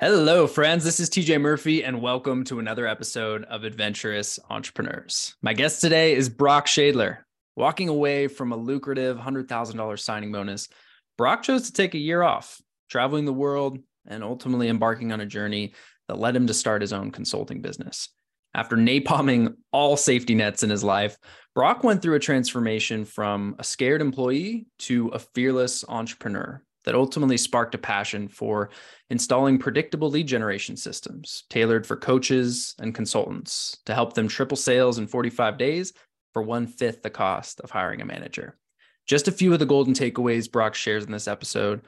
Hello, friends. This is TJ Murphy, and welcome to another episode of Adventurous Entrepreneurs. My guest today is Brock Schadler. Walking away from a lucrative $100,000 signing bonus, Brock chose to take a year off, traveling the world, and ultimately embarking on a journey that led him to start his own consulting business. After napalming all safety nets in his life, Brock went through a transformation from a scared employee to a fearless entrepreneur that ultimately sparked a passion for installing predictable lead generation systems tailored for coaches and consultants to help them triple sales in 45 days for one fifth the cost of hiring a manager. Just a few of the golden takeaways Brock shares in this episode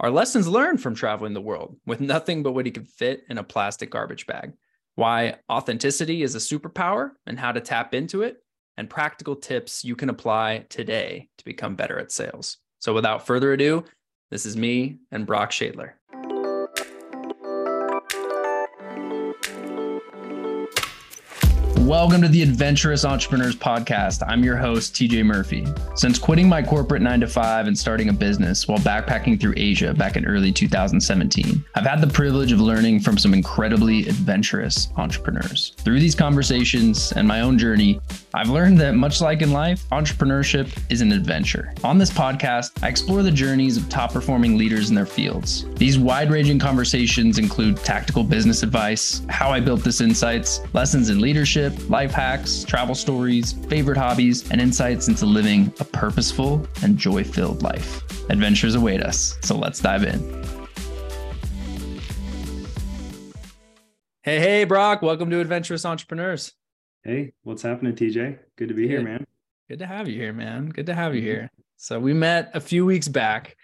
are lessons learned from traveling the world with nothing but what he could fit in a plastic garbage bag, why authenticity is a superpower and how to tap into it, and practical tips you can apply today to become better at sales. So, without further ado, this is me and Brock Schadler. Welcome to the Adventurous Entrepreneurs Podcast. I'm your host, TJ Murphy. Since quitting my corporate nine to five and starting a business while backpacking through Asia back in early 2017, I've had the privilege of learning from some incredibly adventurous entrepreneurs. Through these conversations and my own journey, I've learned that much like in life, entrepreneurship is an adventure. On this podcast, I explore the journeys of top performing leaders in their fields. These wide ranging conversations include tactical business advice, how I built this insights, lessons in leadership life hacks, travel stories, favorite hobbies, and insights into living a purposeful and joy filled life. Adventures await us, so let's dive in. Hey, hey, Brock, welcome to Adventurous Entrepreneurs. Hey, what's happening, TJ? Good to be Good. here, man. Good to have you here, man. Good to have you here. So, we met a few weeks back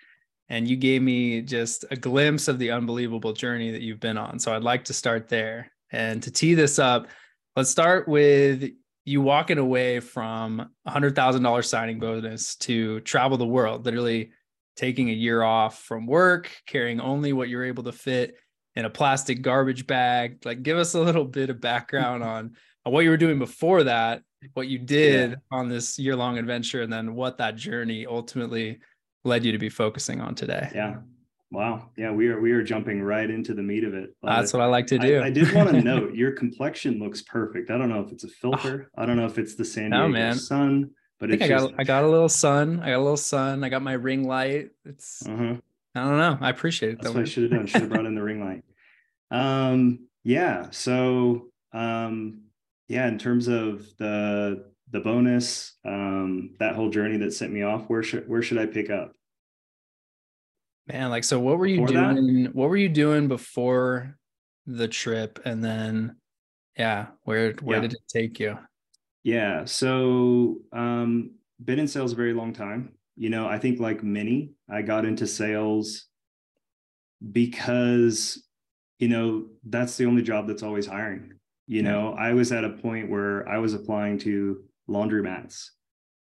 and you gave me just a glimpse of the unbelievable journey that you've been on. So, I'd like to start there. And to tee this up, Let's start with you walking away from a hundred thousand dollar signing bonus to travel the world, literally taking a year off from work, carrying only what you're able to fit in a plastic garbage bag. Like, give us a little bit of background on, on what you were doing before that, what you did yeah. on this year long adventure, and then what that journey ultimately led you to be focusing on today. Yeah. Wow. Yeah, we are we are jumping right into the meat of it. That's what I like to do. I, I did want to note your complexion looks perfect. I don't know if it's a filter. Oh, I don't know if it's the San Diego no, man. sun, but I, I got just... I got a little sun. I got a little sun. I got my ring light. It's uh-huh. I don't know. I appreciate it. That's what I should have done. Should have brought in the ring light. Um. Yeah. So. Um. Yeah. In terms of the the bonus, um, that whole journey that sent me off, where should where should I pick up? Man, like so what were you before doing? That? What were you doing before the trip? And then yeah, where where yeah. did it take you? Yeah. So um been in sales a very long time. You know, I think like many, I got into sales because you know that's the only job that's always hiring. You know, I was at a point where I was applying to laundromats,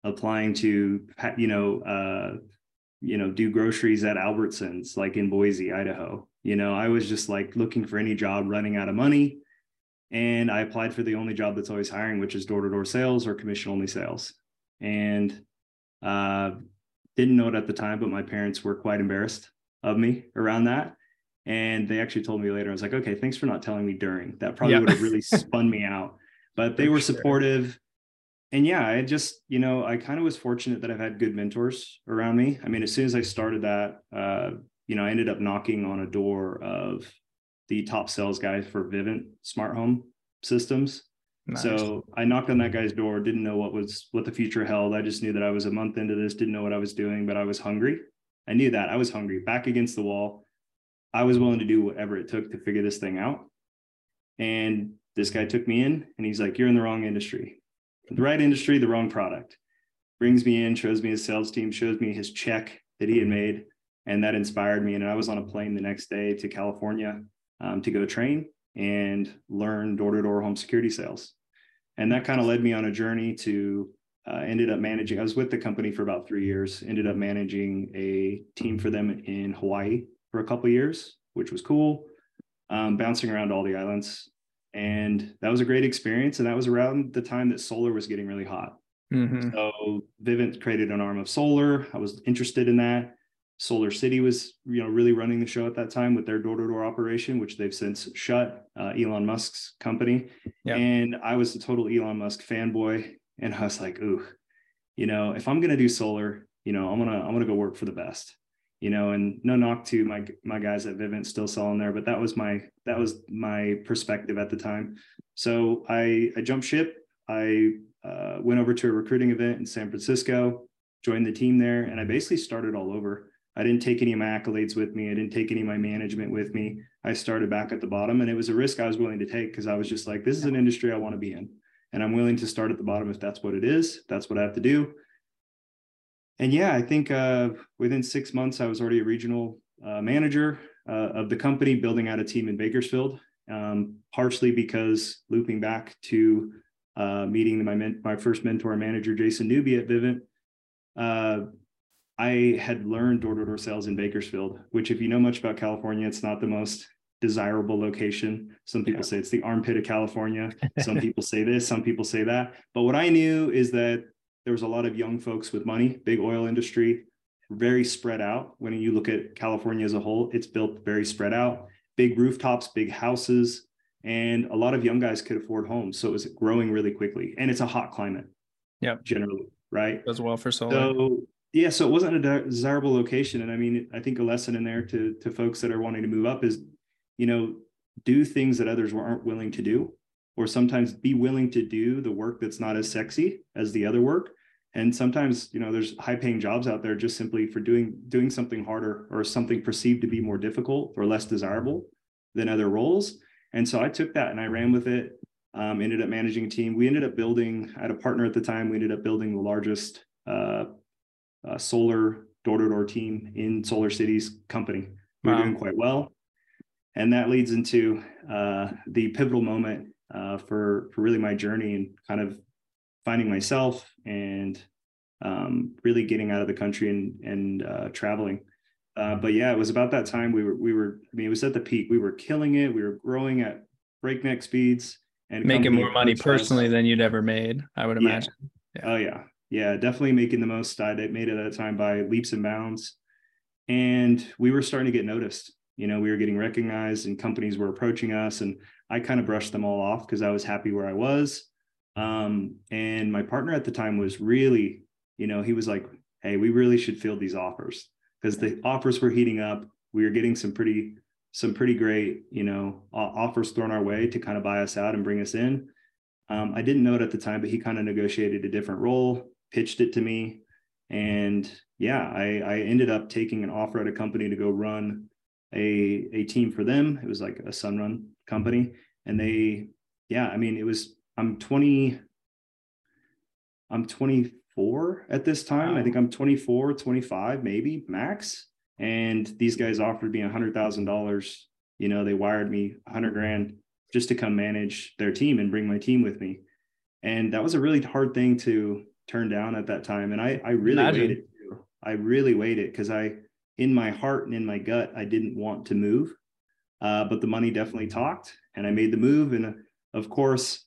applying to you know uh you know, do groceries at Albertsons, like in Boise, Idaho. You know, I was just like looking for any job running out of money. And I applied for the only job that's always hiring, which is door to door sales or commission only sales. And uh, didn't know it at the time, but my parents were quite embarrassed of me around that. And they actually told me later, I was like, okay, thanks for not telling me during. That probably would have really spun me out. But they for were supportive and yeah, I just, you know, I kind of was fortunate that I've had good mentors around me. I mean, as soon as I started that, uh, you know, I ended up knocking on a door of the top sales guy for Vivint smart home systems. Nice. So I knocked on that guy's door, didn't know what was what the future held. I just knew that I was a month into this, didn't know what I was doing, but I was hungry. I knew that I was hungry, back against the wall. I was willing to do whatever it took to figure this thing out. And this guy took me in and he's like, You're in the wrong industry the right industry, the wrong product. Brings me in, shows me his sales team, shows me his check that he had made. And that inspired me. And I was on a plane the next day to California um, to go train and learn door to door home security sales. And that kind of led me on a journey to uh, ended up managing. I was with the company for about three years. Ended up managing a team for them in Hawaii for a couple years, which was cool. Um, bouncing around all the islands, and that was a great experience. And that was around the time that solar was getting really hot. Mm-hmm. So Vivint created an arm of solar. I was interested in that. Solar City was, you know, really running the show at that time with their door-to-door operation, which they've since shut. Uh, Elon Musk's company, yep. and I was a total Elon Musk fanboy, and I was like, "Ooh, you know, if I'm gonna do solar, you know, I'm gonna I'm gonna go work for the best." You know, and no knock to my my guys at Vivint still selling there, but that was my that was my perspective at the time. So I I jumped ship. I uh, went over to a recruiting event in San Francisco, joined the team there, and I basically started all over. I didn't take any of my accolades with me. I didn't take any of my management with me. I started back at the bottom, and it was a risk I was willing to take because I was just like, this is an industry I want to be in, and I'm willing to start at the bottom if that's what it is. That's what I have to do. And yeah, I think uh, within six months, I was already a regional uh, manager uh, of the company, building out a team in Bakersfield. Um, partially because looping back to uh, meeting my men- my first mentor manager, Jason Newby at Vivint, uh, I had learned door to door sales in Bakersfield, which, if you know much about California, it's not the most desirable location. Some people yeah. say it's the armpit of California. Some people say this, some people say that. But what I knew is that there was a lot of young folks with money, big oil industry, very spread out. When you look at California as a whole, it's built very spread out, big rooftops, big houses, and a lot of young guys could afford homes. So it was growing really quickly. And it's a hot climate. Yeah. Generally, right? As well for solar. So yeah, so it wasn't a desirable location. And I mean, I think a lesson in there to to folks that are wanting to move up is, you know, do things that others aren't willing to do, or sometimes be willing to do the work that's not as sexy as the other work. And sometimes, you know, there's high paying jobs out there just simply for doing doing something harder or something perceived to be more difficult or less desirable than other roles. And so I took that and I ran with it. Um, ended up managing a team. We ended up building. I had a partner at the time. We ended up building the largest uh, uh, solar door-to-door team in Solar City's company. We wow. doing quite well, and that leads into uh, the pivotal moment uh, for for really my journey and kind of finding myself and um, really getting out of the country and and uh, traveling. Uh, but yeah, it was about that time we were we were. I mean, it was at the peak. We were killing it. We were growing at breakneck speeds and making more money personally than you'd ever made. I would imagine. Yeah. yeah. Oh yeah, yeah, definitely making the most I made it at that time by leaps and bounds. And we were starting to get noticed. You know, we were getting recognized and companies were approaching us. And I kind of brushed them all off because I was happy where I was. Um, and my partner at the time was really, you know, he was like, hey, we really should field these offers because the offers were heating up. We were getting some pretty, some pretty great, you know, offers thrown our way to kind of buy us out and bring us in. Um, I didn't know it at the time, but he kind of negotiated a different role pitched it to me. And yeah, I, I ended up taking an offer at a company to go run a, a team for them. It was like a Sunrun company. And they, yeah, I mean, it was, I'm 20, I'm 24 at this time. Wow. I think I'm 24, 25, maybe max. And these guys offered me a hundred thousand dollars. You know, they wired me a hundred grand just to come manage their team and bring my team with me. And that was a really hard thing to turn down at that time. And I, I really Imagine. waited. I really waited because I, in my heart and in my gut, I didn't want to move. Uh, but the money definitely talked and I made the move. And uh, of course,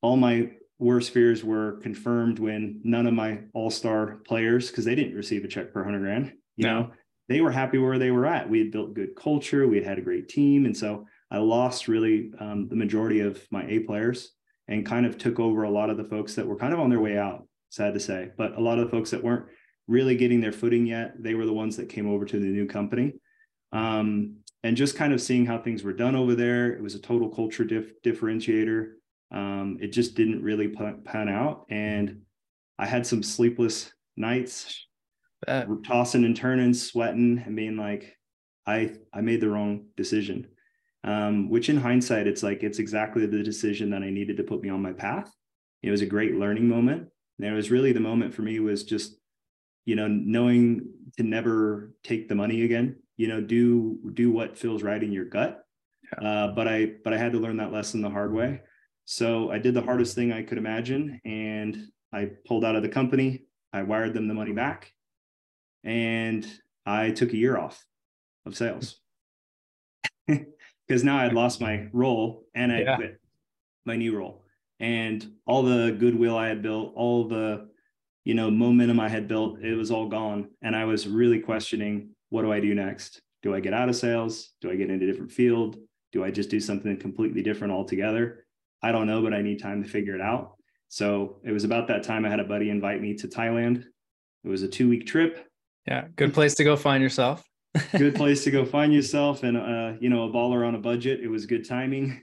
all my worst fears were confirmed when none of my all-star players, because they didn't receive a check per 100 grand, you no. know, they were happy where they were at. We had built good culture. We had had a great team. And so I lost really um, the majority of my A players and kind of took over a lot of the folks that were kind of on their way out sad to say. But a lot of the folks that weren't really getting their footing yet, they were the ones that came over to the new company. Um, and just kind of seeing how things were done over there, it was a total culture dif- differentiator. Um, it just didn't really pan out. And I had some sleepless nights, tossing and turning, sweating, and being like, I, I made the wrong decision. Um, which in hindsight, it's like, it's exactly the decision that I needed to put me on my path. It was a great learning moment and it was really the moment for me was just, you know, knowing to never take the money again, you know, do, do what feels right in your gut. Uh, but I, but I had to learn that lesson the hard way. So I did the hardest thing I could imagine. And I pulled out of the company. I wired them the money back and I took a year off of sales because now I'd lost my role and I yeah. quit my new role and all the goodwill I had built, all the, you know, momentum I had built, it was all gone. And I was really questioning, what do I do next? Do I get out of sales? Do I get into a different field? Do I just do something completely different altogether? I don't know, but I need time to figure it out. So it was about that time I had a buddy invite me to Thailand. It was a two week trip. Yeah, good place to go find yourself. good place to go find yourself and uh, you know a baller on a budget. It was good timing.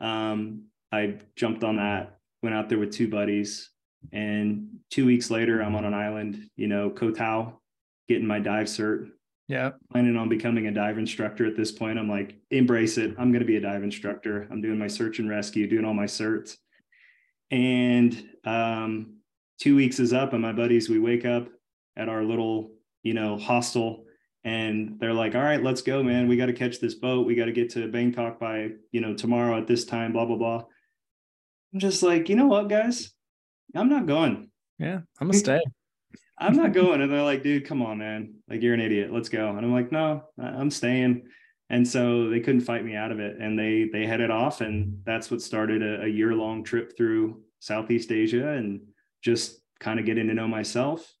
Um, I jumped on that, went out there with two buddies, and two weeks later, I'm on an island, you know, Koh Tao, getting my dive cert. Yeah. Planning on becoming a dive instructor at this point. I'm like, embrace it. I'm going to be a dive instructor. I'm doing my search and rescue, doing all my certs. And um, two weeks is up, and my buddies, we wake up at our little, you know, hostel, and they're like, "All right, let's go, man. We got to catch this boat. We got to get to Bangkok by, you know, tomorrow at this time." Blah blah blah. I'm just like, you know what, guys? I'm not going. Yeah, I'm gonna stay. I'm not going. And they're like, dude, come on, man. Like, you're an idiot. Let's go. And I'm like, no, I'm staying and so they couldn't fight me out of it and they they headed off and that's what started a, a year long trip through southeast asia and just kind of getting to know myself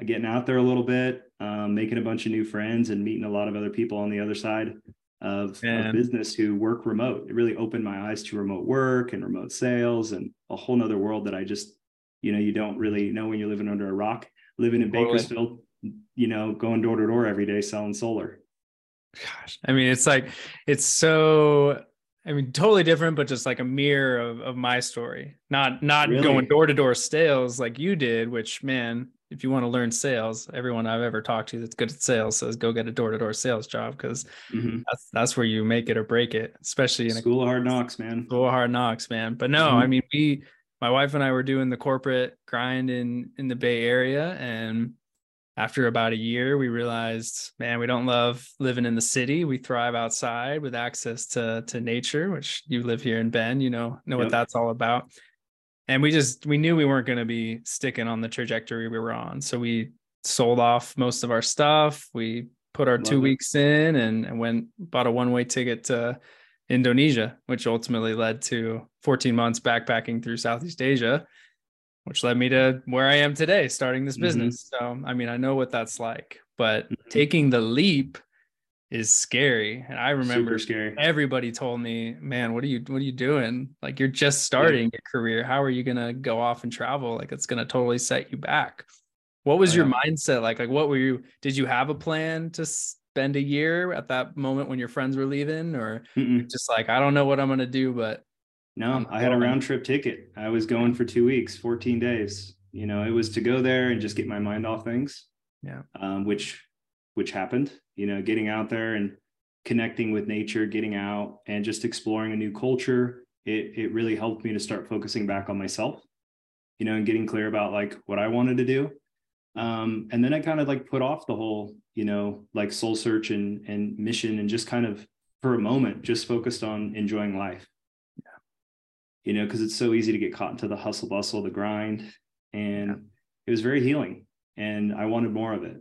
uh, getting out there a little bit um, making a bunch of new friends and meeting a lot of other people on the other side of, of, business who work remote it really opened my eyes to remote work and remote sales and a whole nother world that i just you know you don't really know when you're living under a rock living in bakersfield you know going door to door every day selling solar Gosh, I mean, it's like it's so. I mean, totally different, but just like a mirror of, of my story. Not not really? going door to door sales like you did. Which man, if you want to learn sales, everyone I've ever talked to that's good at sales says go get a door to door sales job because mm-hmm. that's that's where you make it or break it. Especially in school a, of hard knocks, man. School of hard knocks, man. But no, mm-hmm. I mean, we, my wife and I were doing the corporate grind in in the Bay Area, and after about a year, we realized, man, we don't love living in the city. We thrive outside with access to to nature, which you live here in Bend, you know, know yep. what that's all about. And we just we knew we weren't going to be sticking on the trajectory we were on. So we sold off most of our stuff. We put our love two it. weeks in and, and went bought a one-way ticket to Indonesia, which ultimately led to 14 months backpacking through Southeast Asia which led me to where I am today, starting this mm-hmm. business. Mm-hmm. So, I mean, I know what that's like, but mm-hmm. taking the leap is scary. And I remember everybody told me, man, what are you, what are you doing? Like, you're just starting yeah. your career. How are you going to go off and travel? Like, it's going to totally set you back. What was oh, your mindset like? Like, what were you, did you have a plan to spend a year at that moment when your friends were leaving or just like, I don't know what I'm going to do, but no, I had a round trip ticket. I was going for two weeks, 14 days. You know, it was to go there and just get my mind off things. Yeah. Um, which which happened, you know, getting out there and connecting with nature, getting out and just exploring a new culture. It it really helped me to start focusing back on myself, you know, and getting clear about like what I wanted to do. Um, and then I kind of like put off the whole, you know, like soul search and and mission and just kind of for a moment just focused on enjoying life Yeah. you know, because it's so easy to get caught into the hustle bustle, the grind. And yeah. it was very healing. And I wanted more of it,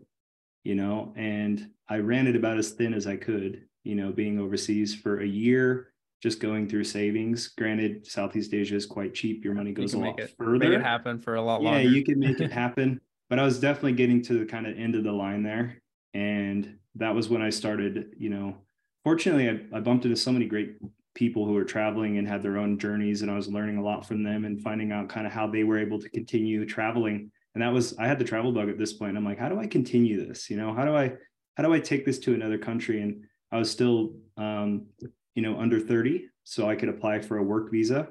you know, and I ran it about as thin as I could, you know, being overseas for a year, just going through savings. Granted, Southeast Asia is quite cheap. Your money goes a lot it, further. Make it happen for a lot yeah, longer. Yeah, you can make it happen. But I was definitely getting to the kind of end of the line there. And that was when I started, you know, fortunately, I, I bumped into so many great people who were traveling and had their own journeys and I was learning a lot from them and finding out kind of how they were able to continue traveling. And that was I had the travel bug at this point. I'm like how do I continue this? You know how do I how do I take this to another country? And I was still um, you know under 30 so I could apply for a work visa.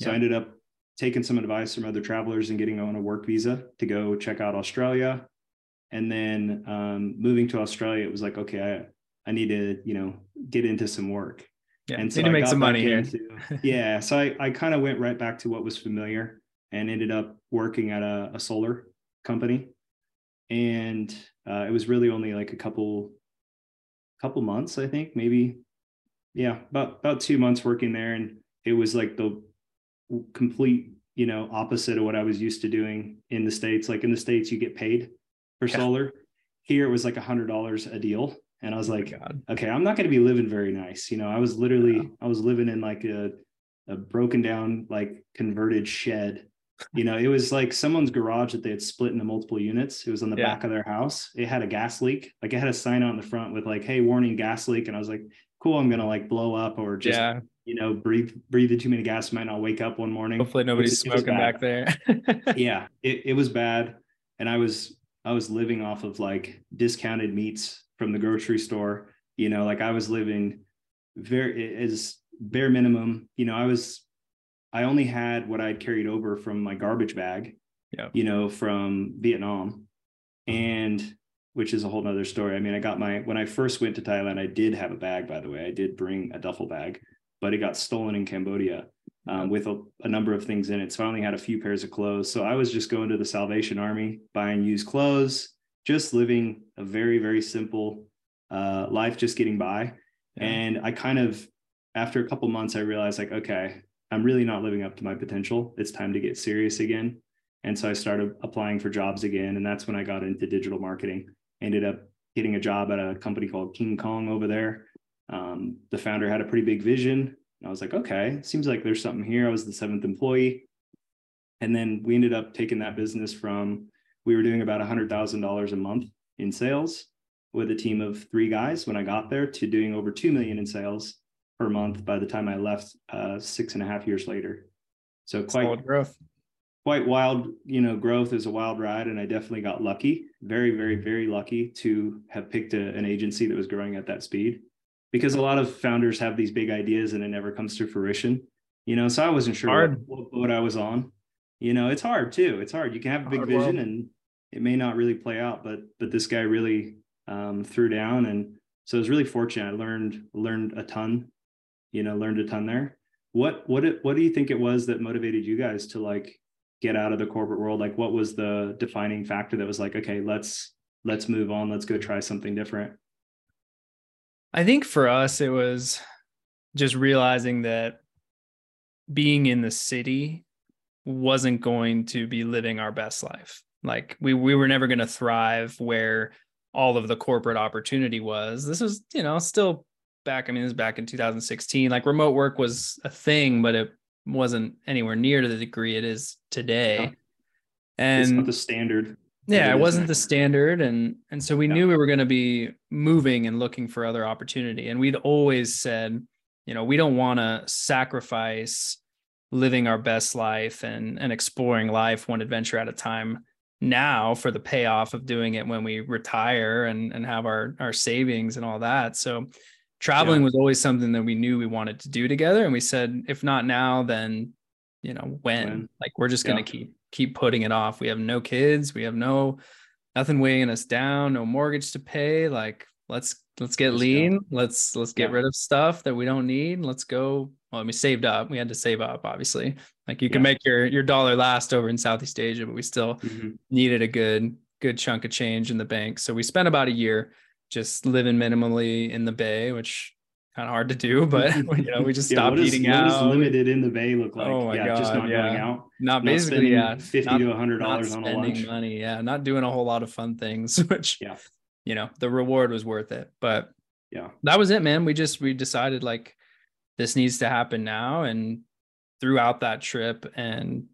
So yeah. I ended up taking some advice from other travelers and getting on a work visa to go check out Australia and then um, moving to Australia it was like okay I I need to you know get into some work yeah, and so need to make some money here. Yeah, so I, I kind of went right back to what was familiar and ended up working at a, a solar company, and uh, it was really only like a couple couple months, I think, maybe, yeah, about about two months working there, and it was like the complete you know opposite of what I was used to doing in the states. Like in the states, you get paid for yeah. solar. Here it was like a hundred dollars a deal and I was oh like, okay, I'm not going to be living very nice. You know, I was literally, yeah. I was living in like a, a broken down, like converted shed You know, it was like someone's garage that they had split into multiple units. It was on the Yeah. back of their house. It had a gas leak. Like it had a sign on the front with like, "Hey, warning, gas leak." And I was like, "Cool, I'm gonna like blow up or just yeah. you know breathe breathe in too many gas. Might not wake up one morning." Hopefully nobody's was- smoking back there. yeah it, it was bad and i was i was living off of like discounted meats from the grocery store you know like i was living very as bare minimum you know i was i only had what i'd carried over from my garbage bag Yeah. you know from vietnam. Mm-hmm. And which is a whole nother story. I mean i got my when i first went to thailand i did have a bag by the way. I did bring a duffel bag but it got stolen in cambodia um, with a, a number of things in it. So I only had a few pairs of clothes. So I was just going to the Salvation Army, buying used clothes, just living a very, very simple uh, life, just getting by. Yeah. And I kind of, after a couple months, I realized like, okay, I'm really not living up to my potential. It's time to get serious again. And so I started applying for jobs again. And that's when I got into digital marketing. Ended up getting a job at a company called King Kong over there. Um, the founder had a pretty big vision. And I was like, okay, seems like there's something here. I was the seventh employee. And then we ended up taking that business from, we were doing about $100,000 a month in sales with a team of three guys when I got there to doing over 2 million in sales per month by the time I left uh, six and a half years later. So quite, Solid growth. quite wild, you know, growth is a wild ride. And I definitely got lucky, very, very, very lucky to have picked a, an agency that was growing at that speed because a lot of founders have these big ideas and it never comes to fruition, you know? So I wasn't sure what, what, I was on, you know, it's hard too. It's hard. You can have a big Hard vision world. and it may not really play out, but, but this guy really um, threw down. And so I was really fortunate. I learned, learned a ton, you know, learned a ton there. What, what, what do you think it was that motivated you guys to like get out of the corporate world? Like what was the defining factor that was like, okay, let's, let's move on. Let's go try something different. I think for us, it was just realizing that being in the city wasn't going to be living our best life. Like we we were never going to thrive where all of the corporate opportunity was. This was, you know, still back. I mean, this is back in 2016. Like remote work was a thing, but it wasn't anywhere near to the degree it is today. Yeah. it's not And the standard. Yeah it wasn't the standard and and so we Yeah. knew we were going to be moving and looking for other opportunity and we'd always said you know we don't want to sacrifice living our best life and and exploring life one adventure at a time now for the payoff of doing it when we retire and and have our our savings and all that so traveling was always something that we knew we wanted to do together and we said if not now then you know when, When. like we're just going Yeah. to keep keep putting it off. We have no kids. We have no nothing weighing us down no mortgage to pay. Like let's let's get Let's go. lean. Let's let's get Yeah. rid of stuff that we don't need. Let's go. Well we saved up. We had to save up obviously. Like you can make your your dollar last over in southeast asia but we still Mhm. needed a good good chunk of change in the bank. So we spent about a year just living minimally in the bay which kind of hard to do but you know we just Yeah, stopped eating what does out limited in the bay look like? Oh my yeah, just God, not going out, not not basically yeah fifty not- to hundred dollars on a lunch. money yeah not doing a whole lot of fun things which Yeah. you know the reward was worth it but Yeah, that was it man we just we decided like this needs to happen now and throughout that trip and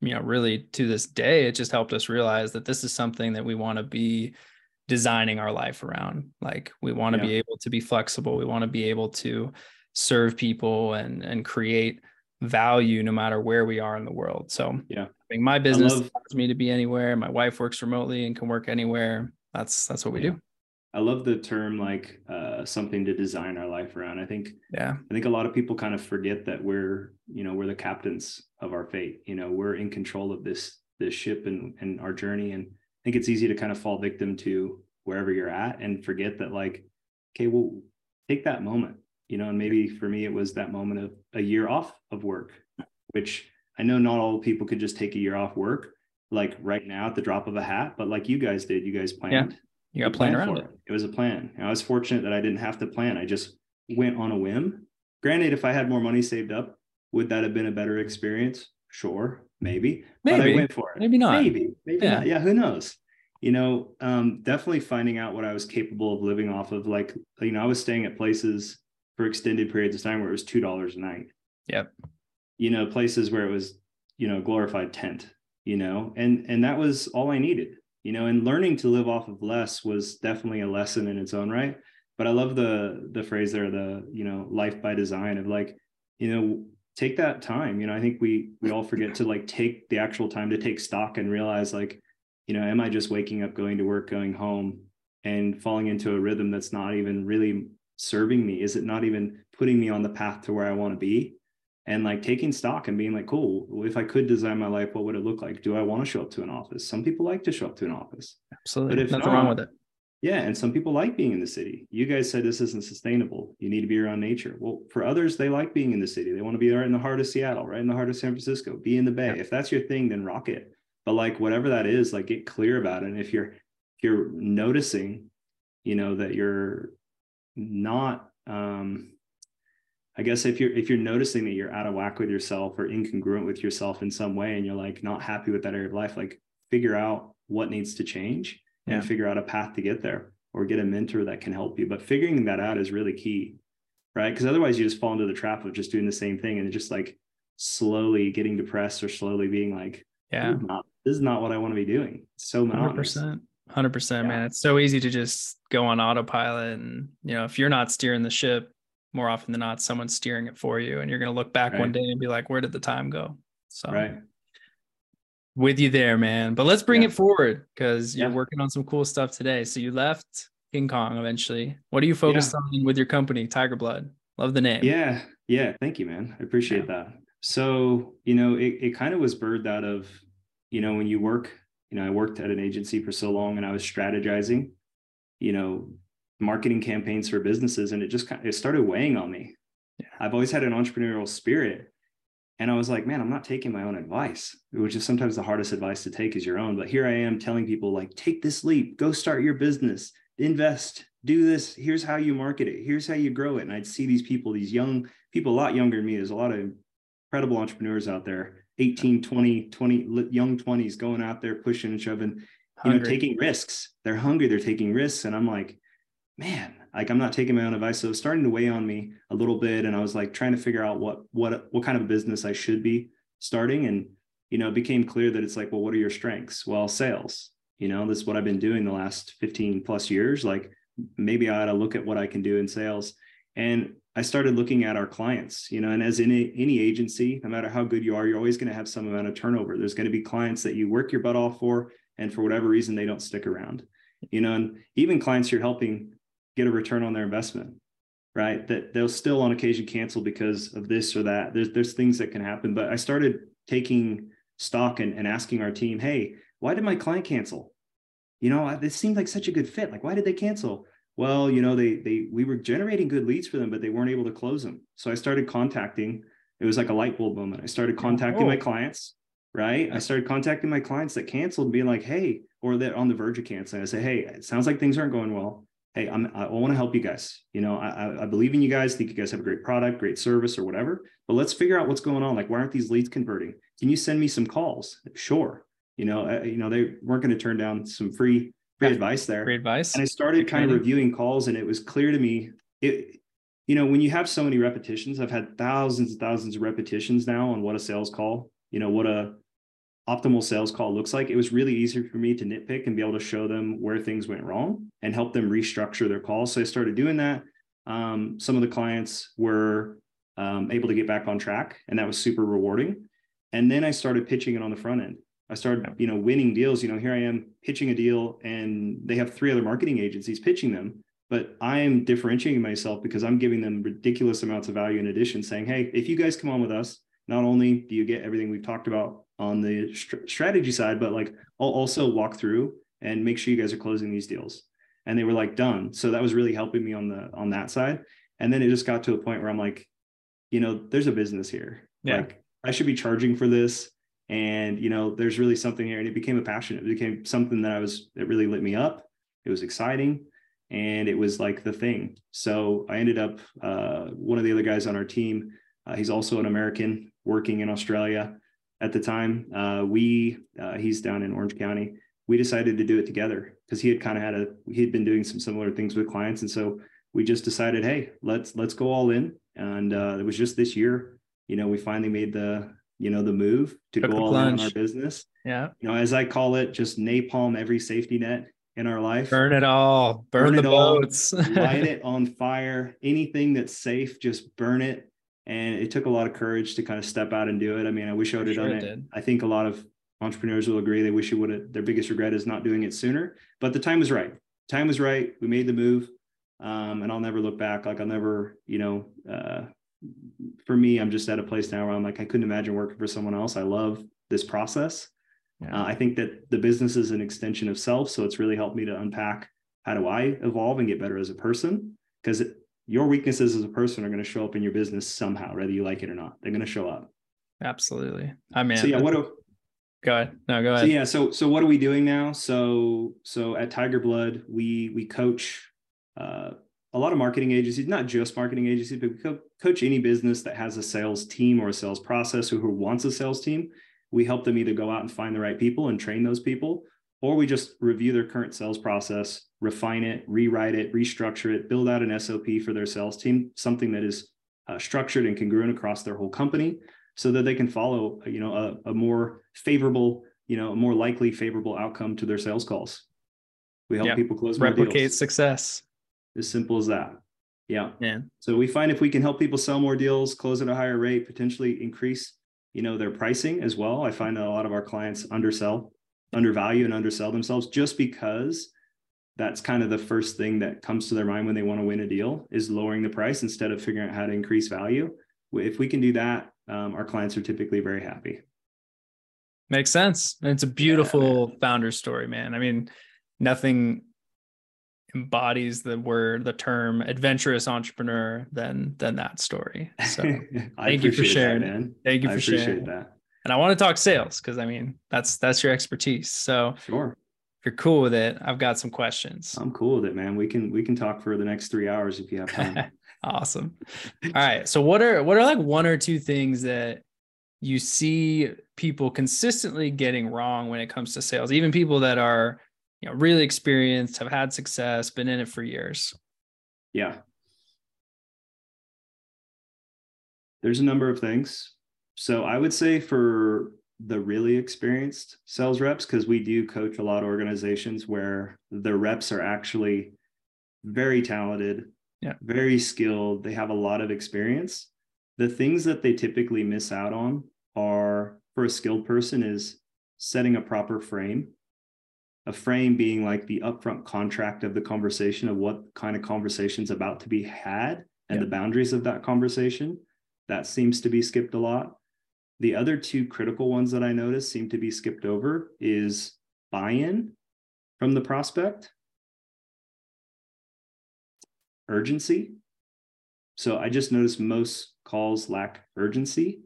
you know really to this day it just helped us realize that this is something that we want to be designing our life around like we want to Yeah. be able to be flexible we want to be able to serve people and and create value no matter where we are in the world so Yeah. My business love- allows me to be anywhere my wife works remotely and can work anywhere that's that's what we Yeah. do I love the term like uh, something to design our life around. I think yeah I think a lot of people kind of forget that we're you know we're the captains of our fate. You know we're in control of this this ship and and our journey. And think it's easy to kind of fall victim to wherever you're at and forget that like okay, well take that moment. You know, and maybe for me it was that moment of a year off of work, which I know not all people could just take a year off work like right now at the drop of a hat, but like you guys did, you guys planned. yeah. you got We to plan planned around for it It was a plan. And I was fortunate that I didn't have to plan. I just went on a whim. Granted, if I had more money saved up, would that have been a better experience? Sure, maybe. But I Maybe. went for it. Maybe not. Maybe, maybe Yeah. not. Yeah, who knows? You know, um, definitely finding out what I was capable of living off of. Like, you know, I was staying at places for extended periods of time where it was two dollars a night. Yep. You know, places where it was you know glorified tent you know and and that was all i needed you know and learning to live off of less was definitely a lesson in its own right but i love the the phrase there the you know life by design of like you know take that time you know i think we we all forget to like take the actual time to take stock and realize like you know am i just waking up going to work going home and falling into a rhythm that's not even really serving me is it not even putting me on the path to where i want to be and like taking stock and being like, cool, if I could design my life, what would it look like? Do I want to show up to an office? Some people like to show up to an office. Absolutely. But if Nothing not, wrong with it. Yeah. And some people like being in the city. You guys said this isn't sustainable. You need to be around nature. Well, for others, they like being in the city. They want to be right in the heart of Seattle, right in the heart of San Francisco, be in the Bay. Yeah. If that's your thing, then rock it. But like whatever that is, like get clear about it. And if you're if you're noticing, you know, that you're not um I guess if you're if you're noticing that you're out of whack with yourself or incongruent with yourself in some way and you're like not happy with that area of life, like figure out what needs to change yeah. and figure out a path to get there or get a mentor that can help you. But figuring that out is really key, right? Because otherwise you just fall into the trap of just doing the same thing and just like slowly getting depressed or slowly being like, yeah, this is not, this is not what I want to be doing. It's so monotonous. 100%. Hundred percent, man. It's so easy to just go on autopilot, and you know, if you're not steering the ship, more often than not someone's steering it for you and you're going to look back right. one day and be like where did the time go so right with you there man. But let's bring yeah. it forward because you're yeah. working on some cool stuff today. So you left king kong eventually. What are you focused yeah. on with your company tiger blood? Love the name. Yeah. Yeah. Thank you man. I appreciate that. So you know it, it kind of was birthed out of you know when you work you know i worked at an agency for so long and i was strategizing you know marketing campaigns for businesses and it just kind of, it started weighing on me. Yeah. i've always had an entrepreneurial spirit and i was like man i'm not taking my own advice which is sometimes the hardest advice to take is your own. But here i am telling people like take this leap. Go start your business. Invest. Do this. Here's how you market it. Here's how you grow it. And i'd see these people these young people a lot younger than me. There's a lot of incredible entrepreneurs out there 18 20 20 young 20s going out there pushing and shoving you know taking risks. They're hungry. They're taking risks. And i'm like man, like I'm not taking my own advice. So it was starting to weigh on me a little bit. And I was like trying to figure out what what what kind of business I should be starting. And, you know, it became clear that it's like, well, what are your strengths? Well, sales. You know, this is what I've been doing the last 15 plus years. Like maybe I ought to look at what I can do in sales. And I started looking at our clients, you know, and as in any, any agency, no matter how good you are, you're always going to have some amount of turnover. There's going to be clients that you work your butt off for, and for whatever reason, they don't stick around, you know, and even clients you're helping get a return on their investment right? That they'll still on occasion cancel because of this or that. There's there's things that can happen but i started taking stock and, and asking our team hey why did my client cancel? You know this seemed like such a good fit. Like why did they cancel? Well you know they they we were generating good leads for them but they weren't able to close them. So i started contacting it was like a light bulb moment. I started contacting oh. my clients right? I started contacting my clients that canceled being like hey or that on the verge of canceling. I say hey it sounds like things aren't going well hey, I'm, I want to help you guys. You know, I, I believe in you guys, think you guys have a great product, great service, or whatever. But let's figure out what's going on. Like, why aren't these leads converting? Can you send me some calls? Sure. You know, uh, you know, they weren't going to turn down some free free advice there. Free advice. And I started kind of reviewing calls, and it was clear to me. It, you know, when you have so many repetitions, I've had thousands and thousands of repetitions now on what a sales call, you know, what a optimal sales call looks like, it was really easy for me to nitpick and be able to show them where things went wrong and help them restructure their calls. So I started doing that. Um, some of the clients were um, able to get back on track, and that was super rewarding. And then I started pitching it on the front end. I started, you know, winning deals. You know, here I am pitching a deal, and they have three other marketing agencies pitching them. But I am differentiating myself because I'm giving them ridiculous amounts of value in addition, saying, hey, if you guys come on with us, not only do you get everything we've talked about on the st- strategy side, but like I'll also walk through and make sure you guys are closing these deals. And they were like done. So that was really helping me on the on that side. And then it just got to a point where I'm like, you know, there's a business here. Yeah. Like I should be charging for this. And you know, there's really something here. And it became a passion. It became something that I was that really lit me up. It was exciting and it was like the thing. So I ended up uh, one of the other guys on our team. Uh, he's also an American working in Australia at the time. Uh, we uh, he's down in Orange County. We decided to do it together because he had kind of had a he had been doing some similar things with clients, and so we just decided, hey, let's let's go all in. And uh, it was just this year, you know, we finally made the you know, the move to Took go all in on our business. Yeah. You know, as I call it, just napalm every safety net in our life. Burn it all. Burn, Burn the it all. boats. light it on fire. Anything that's safe, just burn it. And it took a lot of courage to kind of step out and do it. I mean, I wish I would have Sure done it did. I think a lot of entrepreneurs will agree they wish it would have. Their biggest regret is not doing it sooner. But the time was right. Time was right. We made the move, um, and I'll never look back. Like I'll never, you know, uh, for me, I'm just at a place now where I'm like, I couldn't imagine working for someone else. I love this process. Yeah. Uh, I think that the business is an extension of self. So it's really helped me to unpack how do I evolve and get better as a person? Because your weaknesses as a person are going to show up in your business somehow, whether you like it or not. They're going to show up. Absolutely. I mean, so yeah, what do, go ahead. No, go so ahead. yeah, so so what are we doing now? So so at Tiger Blood, we we coach uh, a lot of marketing agencies, not just marketing agencies, but we co- coach any business that has a sales team or a sales process or who wants a sales team. We help them either go out and find the right people and train those people, or we just review their current sales process, refine it, rewrite it, restructure it, build out an SOP for their sales team, something that is uh, structured and congruent across their whole company, so that they can follow, you know, a, a more favorable, you know, a more likely favorable outcome to their sales calls. We help Yeah. people close more Replicate deals. success. As simple as that. Yeah. Yeah. So we find if we can help people sell more deals, close at a higher rate, potentially increase, you know, their pricing as well. I find that a lot of our clients undersell, undervalue and undersell themselves just because that's kind of the first thing that comes to their mind when they want to win a deal is lowering the price instead of figuring out how to increase value. If we can do that, um, our clients are typically very happy. Makes sense. And it's a beautiful founder story, man. I mean, nothing embodies the word, the term adventurous entrepreneur than than that story. So Thank you for that, sharing it. man. thank you I for appreciate sharing. that. And I want to talk sales because I mean that's that's your expertise. So Sure. If you're cool with it, I've got some questions. I'm cool with it, man. We can we can talk for the next three hours if you have time. awesome. All right. So what are what are like one or two things that you see people consistently getting wrong when it comes to sales, even people that are you know really experienced, have had success, been in it for years. Yeah. There's a number of things. So I would say for the really experienced sales reps, because we do coach a lot of organizations where the reps are actually very talented, Yeah. very skilled, they have a lot of experience. The things that they typically miss out on are for a skilled person is setting a proper frame a frame being like the upfront contract of the conversation of what kind of conversation's about to be had and Yeah. the boundaries of that conversation. That seems to be skipped a lot. The other two critical ones that I noticed seem to be skipped over is buy-in from the prospect, urgency. So I just noticed most calls lack urgency.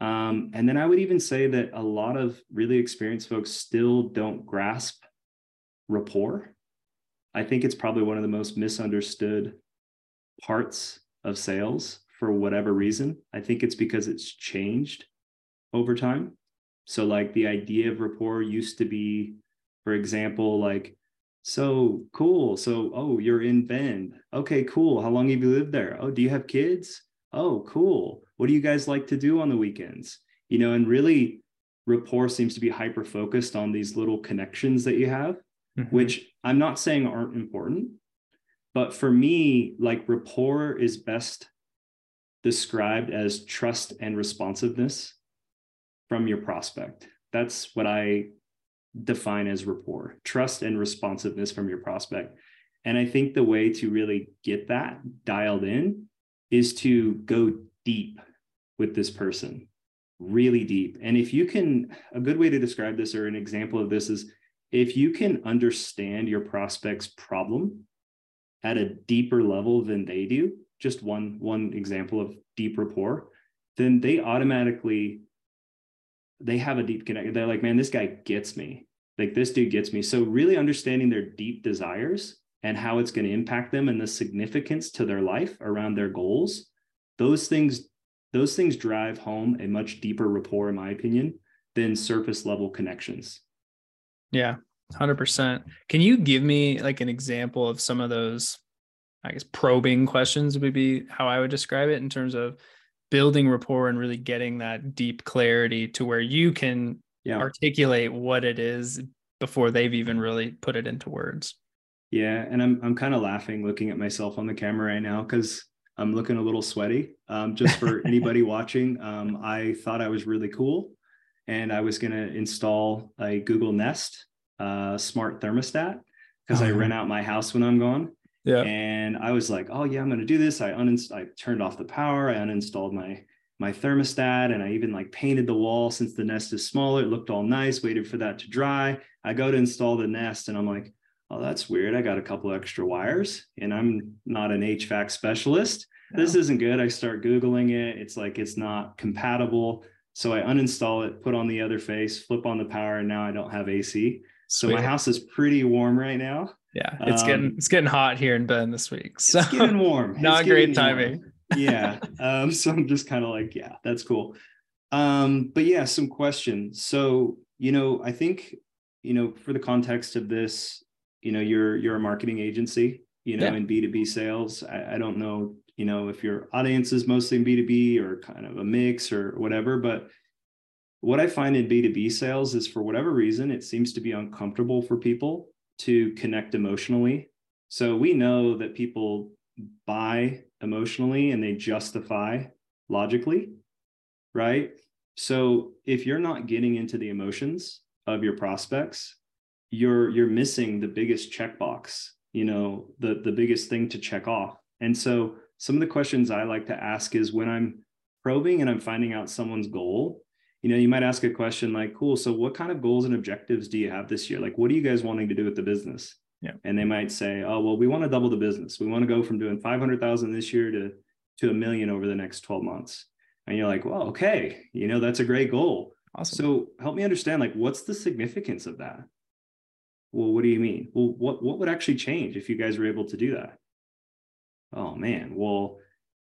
Um, and then I would even say that a lot of really experienced folks still don't grasp rapport. I think it's probably one of the most misunderstood parts of sales for whatever reason. I think it's because it's changed over time. So, like the idea of rapport used to be, for example, like, so cool. So, oh, you're in Bend. Okay, cool. How long have you lived there? Oh, do you have kids? Oh, cool. What do you guys like to do on the weekends? You know, and really, rapport seems to be hyper focused on these little connections that you have, Mhm. which I'm not saying aren't important. But for me, like rapport is best described as trust and responsiveness from your prospect. That's what I define as rapport trust and responsiveness from your prospect. And I think the way to really get that dialed in is to go deep with this person, really deep. And if you can, a good way to describe this or an example of this is if you can understand your prospect's problem at a deeper level than they do, just one one example of deep rapport, then they automatically they have a deep connection. They're like, man, this guy gets me. Like this dude gets me. So really understanding their deep desires and how it's going to impact them and the significance to their life around their goals, those things those things drive home a much deeper rapport in my opinion than surface level connections. Yeah, 100%. Can you give me like an example of some of those, I guess, probing questions would be how I would describe it in terms of building rapport and really getting that deep clarity to where you can yeah. articulate what it is before they've even really put it into words. Yeah, and I'm I'm kind of laughing looking at myself on the camera right now because I'm looking a little sweaty. Um, just for anybody watching, um, I thought I was really cool, and I was going to install a Google Nest uh, smart thermostat because oh, I rent out my house when I'm gone. Yeah, and I was like, oh yeah, I'm going to do this. I uninst- I turned off the power. I uninstalled my my thermostat and I even like painted the wall since the nest is smaller. It looked all nice, waited for that to dry. I go to install the nest and I'm like, oh, that's weird. I got a couple extra wires and I'm not an HVAC specialist. This isn't good. I start Googling it. It's like it's not compatible. So I uninstall it, put on the other face, flip on the power, and now I don't have AC. So Sweet. my house is pretty warm right now. Yeah, it's um, getting it's getting hot here in Bend this week. So it's getting warm. not great timing. Warm yeah. Um, so I'm just kind of like, yeah, that's cool. Um, but yeah, some questions. So, you know, I think, you know, for the context of this, you know, you're you're a marketing agency, you know, yeah. in B2B sales. I, I don't know, you know, if your audience is mostly in B2B or kind of a mix or whatever, but what I find in B2B sales is for whatever reason, it seems to be uncomfortable for people to connect emotionally. So we know that people buy emotionally and they justify logically, right? So if you're not getting into the emotions of your prospects, you're you're missing the biggest checkbox, you know, the the biggest thing to check off. And so some of the questions I like to ask is when I'm probing and I'm finding out someone's goal, you know, you might ask a question like, cool, so what kind of goals and objectives do you have this year? Like, what are you guys wanting to do with the business? Yeah. And they might say, oh, well, we want to double the business. We want to go from doing 500,000 this year to, to a million over the next 12 months. And you're like, well, okay, you know, that's a great goal. Awesome. So help me understand, like, what's the significance of that? Well, what do you mean? Well, what, what would actually change if you guys were able to do that? Oh man, well,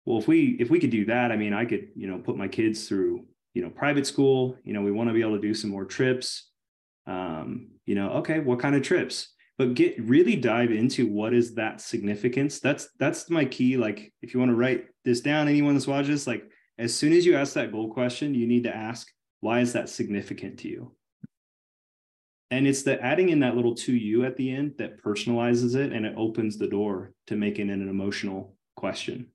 well, if we if we could do that, I mean, I could, you know, put my kids through, you know, private school. You know, we want to be able to do some more trips. Um, you know, okay, what kind of trips? but get really dive into what is that significance that's that's my key like if you want to write this down anyone that's watching this like as soon as you ask that goal question you need to ask why is that significant to you and it's the adding in that little to you at the end that personalizes it and it opens the door to making it an emotional question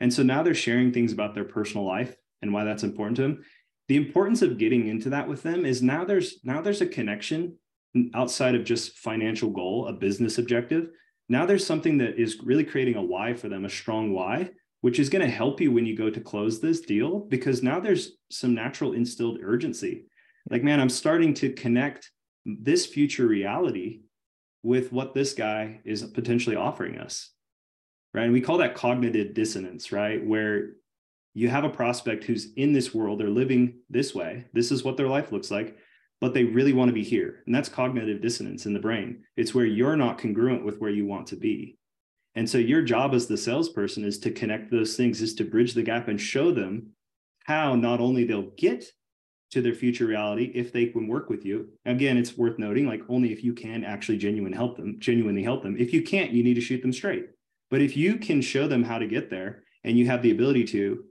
and so now they're sharing things about their personal life and why that's important to them the importance of getting into that with them is now there's now there's a connection outside of just financial goal, a business objective. Now there's something that is really creating a why for them, a strong why, which is going to help you when you go to close this deal because now there's some natural instilled urgency. Like, man, I'm starting to connect this future reality with what this guy is potentially offering us. Right. And we call that cognitive dissonance, right? Where you have a prospect who's in this world, they're living this way. This is what their life looks like but they really want to be here. And that's cognitive dissonance in the brain. It's where you're not congruent with where you want to be. And so your job as the salesperson is to connect those things, is to bridge the gap and show them how not only they'll get to their future reality if they can work with you. Again, it's worth noting, like only if you can actually genuinely help them, genuinely help them. If you can't, you need to shoot them straight. But if you can show them how to get there and you have the ability to,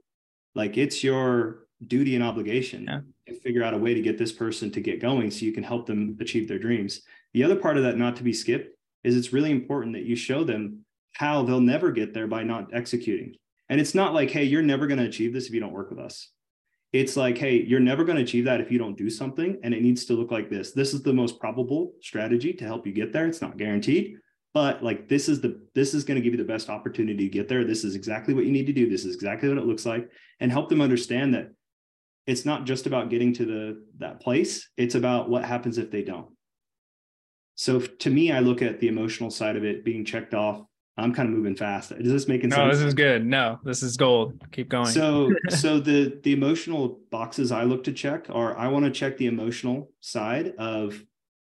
like it's your duty and obligation yeah. and figure out a way to get this person to get going so you can help them achieve their dreams. The other part of that, not to be skipped, is it's really important that you show them how they'll never get there by not executing. And it's not like, hey, you're never going to achieve this if you don't work with us. It's like, hey, you're never going to achieve that if you don't do something. And it needs to look like this. This is the most probable strategy to help you get there. It's not guaranteed, but like this is the this is going to give you the best opportunity to get there. This is exactly what you need to do. This is exactly what it looks like. And help them understand that it's not just about getting to the that place. It's about what happens if they don't. So to me i look at the emotional side of it being checked off. I'm kind of moving fast. Is this making no, sense? no this is good. No this is gold. Keep going. So so the the emotional boxes i look to check are i want to check the emotional side of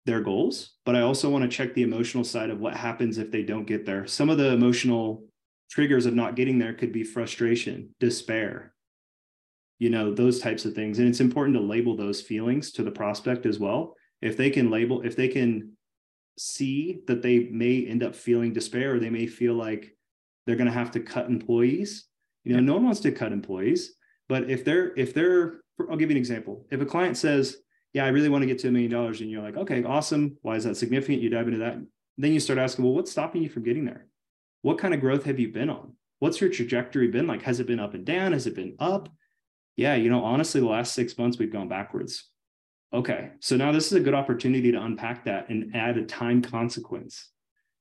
their goals but i also want to check the emotional side of what happens if they don't get there. Some of the emotional triggers of not getting there could be frustration despair you know those types of things. And it's important to label those feelings to the prospect as well. If they can label if they can see that they may end up feeling despair or they may feel like they're going to have to cut employees you know no one wants to cut employees But if they're if they're I'll give you an example. If a client says, "Yeah, I really want to get to a million dollars," and you're like, "Okay, awesome. Why is that significant?" You dive into that. Then you start asking, "Well, what's stopping you from getting there? What kind of growth have you been on? What's your trajectory been like? Has it been up and down? Has it been up?" Yeah, you know, honestly, the last six months we've gone backwards. Okay, so now this is a good opportunity to unpack that and add a time consequence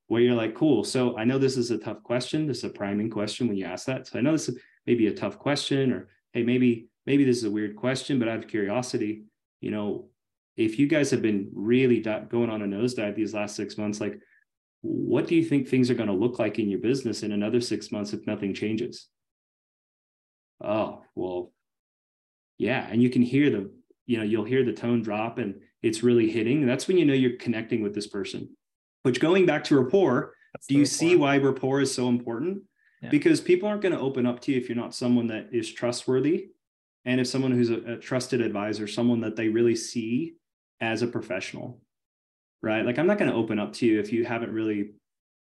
where you're like, cool. So I know this is a tough question. This is a priming question when you ask that. So I know this is maybe a tough question, or hey, maybe maybe this is a weird question, but out of curiosity, you know, if you guys have been really going on a nosedive these last six months, like, what do you think things are going to look like in your business in another six months if nothing changes? Oh, well, yeah. And you can hear the, you know, you'll hear the tone drop and it's really hitting. That's when you know you're connecting with this person. Which going back to rapport, That's do you rapport. see why rapport is so important? Yeah. Because people aren't going to open up to you if you're not someone that is trustworthy and if someone who's a, a trusted advisor, someone that they really see as a professional, right? Like I'm not going to open up to you if you haven't really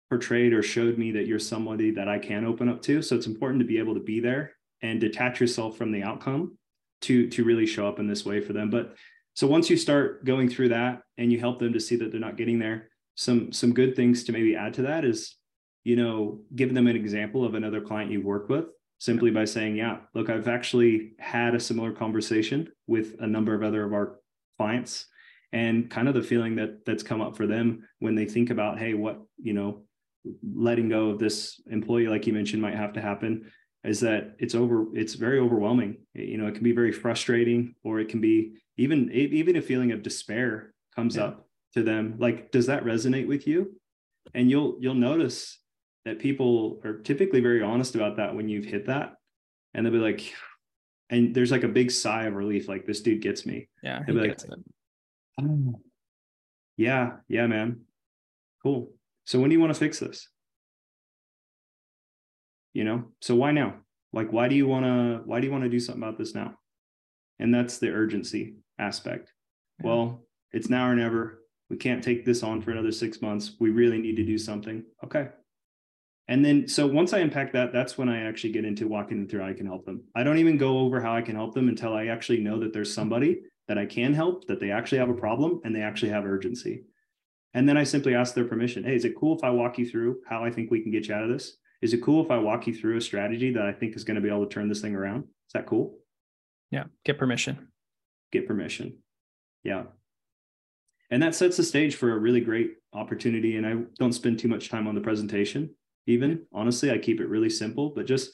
portrayed or showed me that you're somebody that I can open up to. So it's important to be able to be there and detach yourself from the outcome to to really show up in this way for them. But so once you start going through that and you help them to see that they're not getting there, some some good things to maybe add to that is, you know, give them an example of another client you've worked with simply by saying, yeah, look, I've actually had a similar conversation with a number of other of our clients and kind of the feeling that that's come up for them when they think about, hey, what, you know, letting go of this employee, like you mentioned, might have to happen is that it's over, it's very overwhelming. You know, it can be very frustrating or it can be even, even a feeling of despair comes yeah. up to them. Like, does that resonate with you? And you'll, you'll notice that people are typically very honest about that when you've hit that. And they'll be like and there's like a big sigh of relief like this dude gets me. Yeah they'll be like oh, yeah yeah man. Cool. So when do you want to fix this? You know? So why now? Like why do you want to why do you want to do something about this now? And that's the urgency aspect. Yeah. well it's now or never. We can't take this on for another six months. We really need to do something. Okay and then, so once I unpack that, that's when I actually get into walking them through how I can help them. I don't even go over how I can help them until I actually know that there's somebody that I can help, that they actually have a problem and they actually have urgency. And then I simply ask their permission. Hey, is it cool if I walk you through how I think we can get you out of this? Is it cool if I walk you through a strategy that I think is going to be able to turn this thing around? Is that cool? Yeah. Get permission. Get permission. Yeah. And that sets the stage for a really great opportunity. And I don't spend too much time on the presentation even. Honestly i keep it really simple but just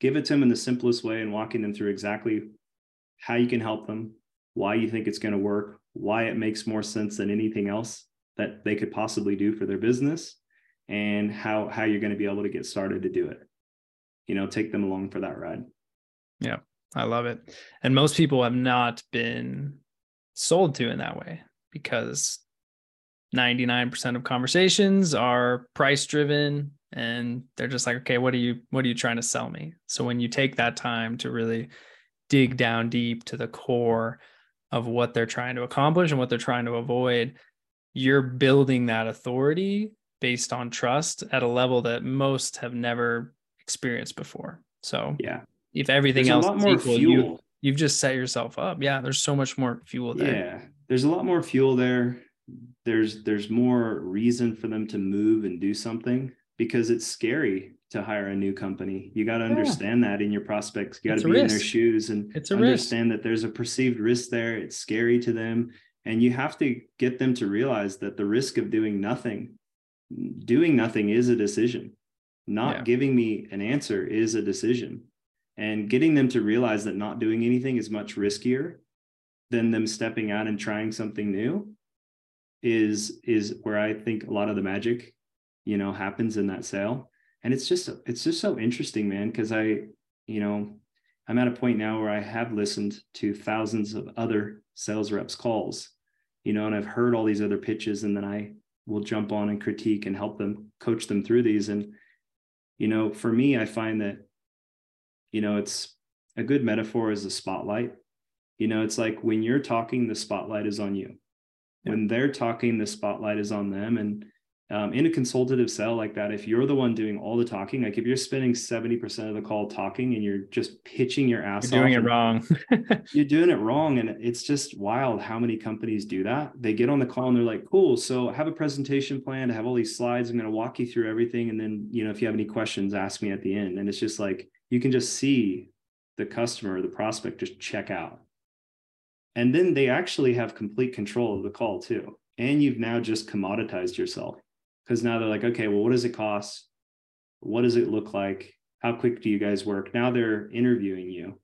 give it to them in the simplest way and walking them through exactly how you can help them why you think it's going to work why it makes more sense than anything else that they could possibly do for their business and how how you're going to be able to get started to do it. You know take them along for that ride. Yeah i love it. And most people have not been sold to in that way because 99% of conversations are price driven and they're just like okay what are you what are you trying to sell me? So when you take that time to really dig down deep to the core of what they're trying to accomplish and what they're trying to avoid you're building that authority based on trust at a level that most have never experienced before. So yeah. if everything there's else is equal, you you've just set yourself up. Yeah there's so much more fuel there. Yeah there's a lot more fuel there there's there's more reason for them to move and do something because it's scary to hire a new company. You got to understand yeah. that in your prospects. You got to be risk. in their shoes and understand risk. that there's a perceived risk there. It's scary to them. And you have to get them to realize that the risk of doing nothing, doing nothing is a decision. Not yeah. giving me an answer is a decision. And getting them to realize that not doing anything is much riskier than them stepping out and trying something new is is where I think a lot of the magic you know happens in that sale. And it's just it's just so interesting man because i you know i'm at a point now where i have listened to thousands of other sales reps calls you know and i've heard all these other pitches and then i will jump on and critique and help them coach them through these. And you know for me i find that you know it's a good metaphor is a spotlight. You know it's like when you're talking the spotlight is on you. When they're talking the spotlight is on them and um, in a consultative sell like that, if you're the one doing all the talking, like if you're spending 70% of the call talking and you're just pitching your ass you're doing off it wrong. you're doing it wrong. And it's just wild how many companies do that. They get on the call and they're like, cool. So I have a presentation plan I have all these slides. I'm going to walk you through everything. And then, you know, if you have any questions, ask me at the end. And it's just like, you can just see the customer, the prospect just check out. And then they actually have complete control of the call too. And you've now just commoditized yourself because now they're like, okay, well, what does it cost? What does it look like? How quick do you guys work? Now they're interviewing you.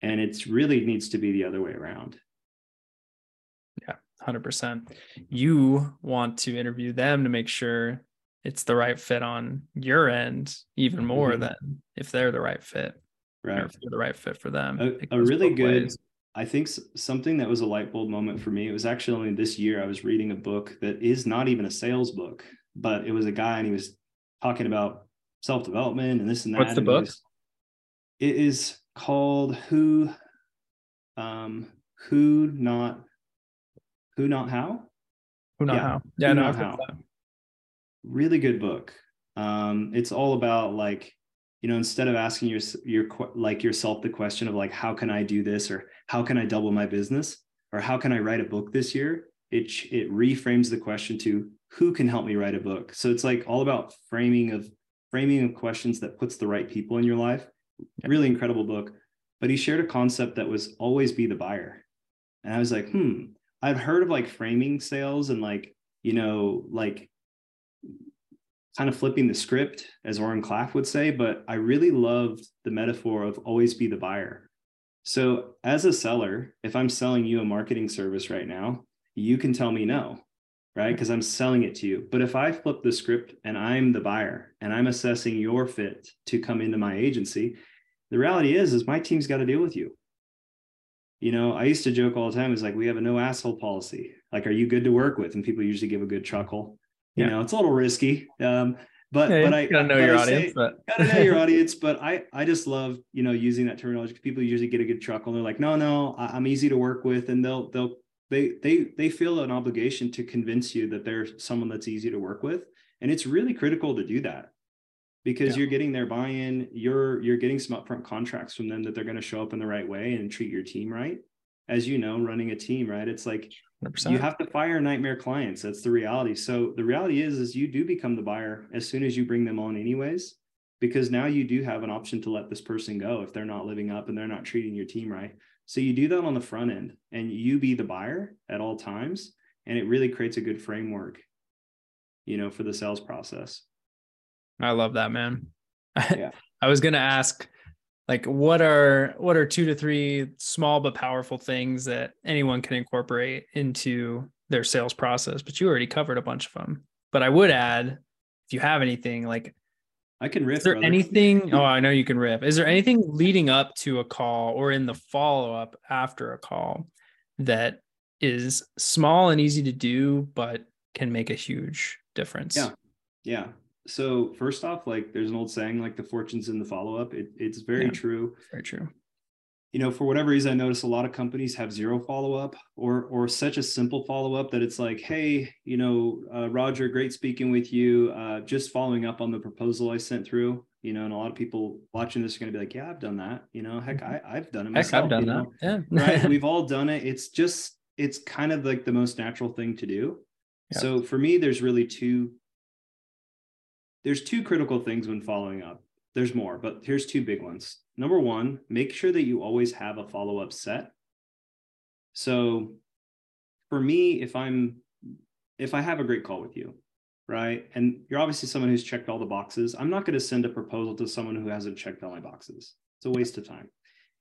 And it's really needs to be the other way around. Yeah, 100%. You want to interview them to make sure it's the right fit on your end, even more mm-hmm. than if they're the right fit. Right. Or if you're the right fit for them. A, a really good, ways. I think something that was a light bulb moment for me, it was actually only this year I was reading a book that is not even a sales book, but it was a guy and he was talking about self development and this and that. What's the book? it is called Who, um, Who Not, Who Not How. Who Not yeah. How? Yeah, Who no, not how. Really good book. Um, it's all about like, you know, instead of asking your your like yourself the question of like, how can I do this or how can I double my business or how can I write a book this year? It it reframes the question to who can help me write a book. So it's like all about framing of framing of questions that puts the right people in your life. Really incredible book. But he shared a concept that was always be the buyer. And i was like hmm i've heard of like framing sales and like you know like kind of flipping the script as Oren Klaff would say but i really loved the metaphor of always be the buyer so as a seller if i'm selling you a marketing service right now you can tell me no right? Because I'm selling it to you. But if I flip the script and I'm the buyer and I'm assessing your fit to come into my agency, the reality is, is my team's got to deal with you. You know, I used to joke all the time, is like, we have a no asshole policy. Like, are you good to work with? And people usually give a good chuckle. You yeah. know, it's a little risky. Um, but yeah, but I gotta know your I audience. Say, but gotta know your audience. But I I just love you know using that terminology. People usually get a good chuckle. And they're like, no, no, I'm easy to work with, and they'll they'll they they they feel an obligation to convince you that they're someone that's easy to work with and it's really critical to do that because yeah. you're getting their buy-in you're you're getting some upfront contracts from them that they're going to show up in the right way and treat your team right as you know running a team right it's like 100%. you have to fire nightmare clients that's the reality so the reality is is you do become the buyer as soon as you bring them on anyways because now you do have an option to let this person go if they're not living up and they're not treating your team right so you do that on the front end and you be the buyer at all times. And it really creates a good framework, you know, for the sales process. I love that, man. Yeah. I was going to ask like what are what are two to three small but powerful things that anyone can incorporate into their sales process but you already covered a bunch of them but i would add if you have anything like I can riff. Is there brother. anything? Oh, I know you can riff. Is there anything leading up to a call or in the follow up after a call that is small and easy to do, but can make a huge difference? Yeah. Yeah. So first off, like there's an old saying, like the fortunes in the follow up. It, it's very yeah, true. Very true you know, for whatever reason, I notice a lot of companies have zero follow up or or such a simple follow up that it's like, hey, you know, uh, Roger, great speaking with you. Uh, just following up on the proposal I sent through. You know, and a lot of people watching this are going to be like, yeah, I've done that. You know, heck, I, I've done it myself. Heck, I've done that. Know? Yeah, right. We've all done it. It's just, it's kind of like the most natural thing to do. Yeah. So for me, there's really two. There's two critical things when following up. There's more, but here's two big ones number one, make sure that you always have a follow up set. So for me, if I'm, if I have a great call with you, right, and you're obviously someone who's checked all the boxes, I'm not going to send a proposal to someone who hasn't checked all my boxes. It's a waste of time.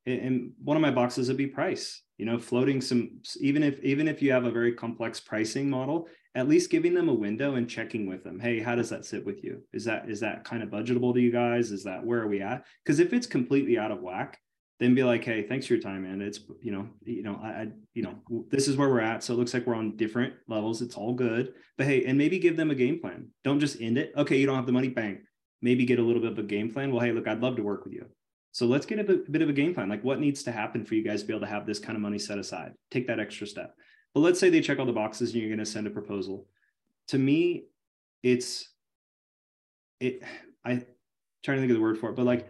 And one of my boxes would be price. You know, floating some, even if even if you have a very complex pricing model, at least giving them a window and checking with them hey how does that sit with you? Is that is that kind of budgetable to you guys? Is that where are we at? Because if it's completely out of whack then be like hey thanks for your time man. It's you know you know I, I you know this is where we're at so it looks like we're on different levels. It's all good. But hey and maybe give them a game plan. Don't just end it. Okay you don't have the money bang. Maybe get a little bit of a game plan. Well hey look i'd love to work with you. So let's get a bit, bit of a game plan like what needs to happen for you guys to be able to have this kind of money set aside? Take that extra step but let's say they check all the boxes and you're going to send a proposal. To me, it's it I trying to think of the word for it, but like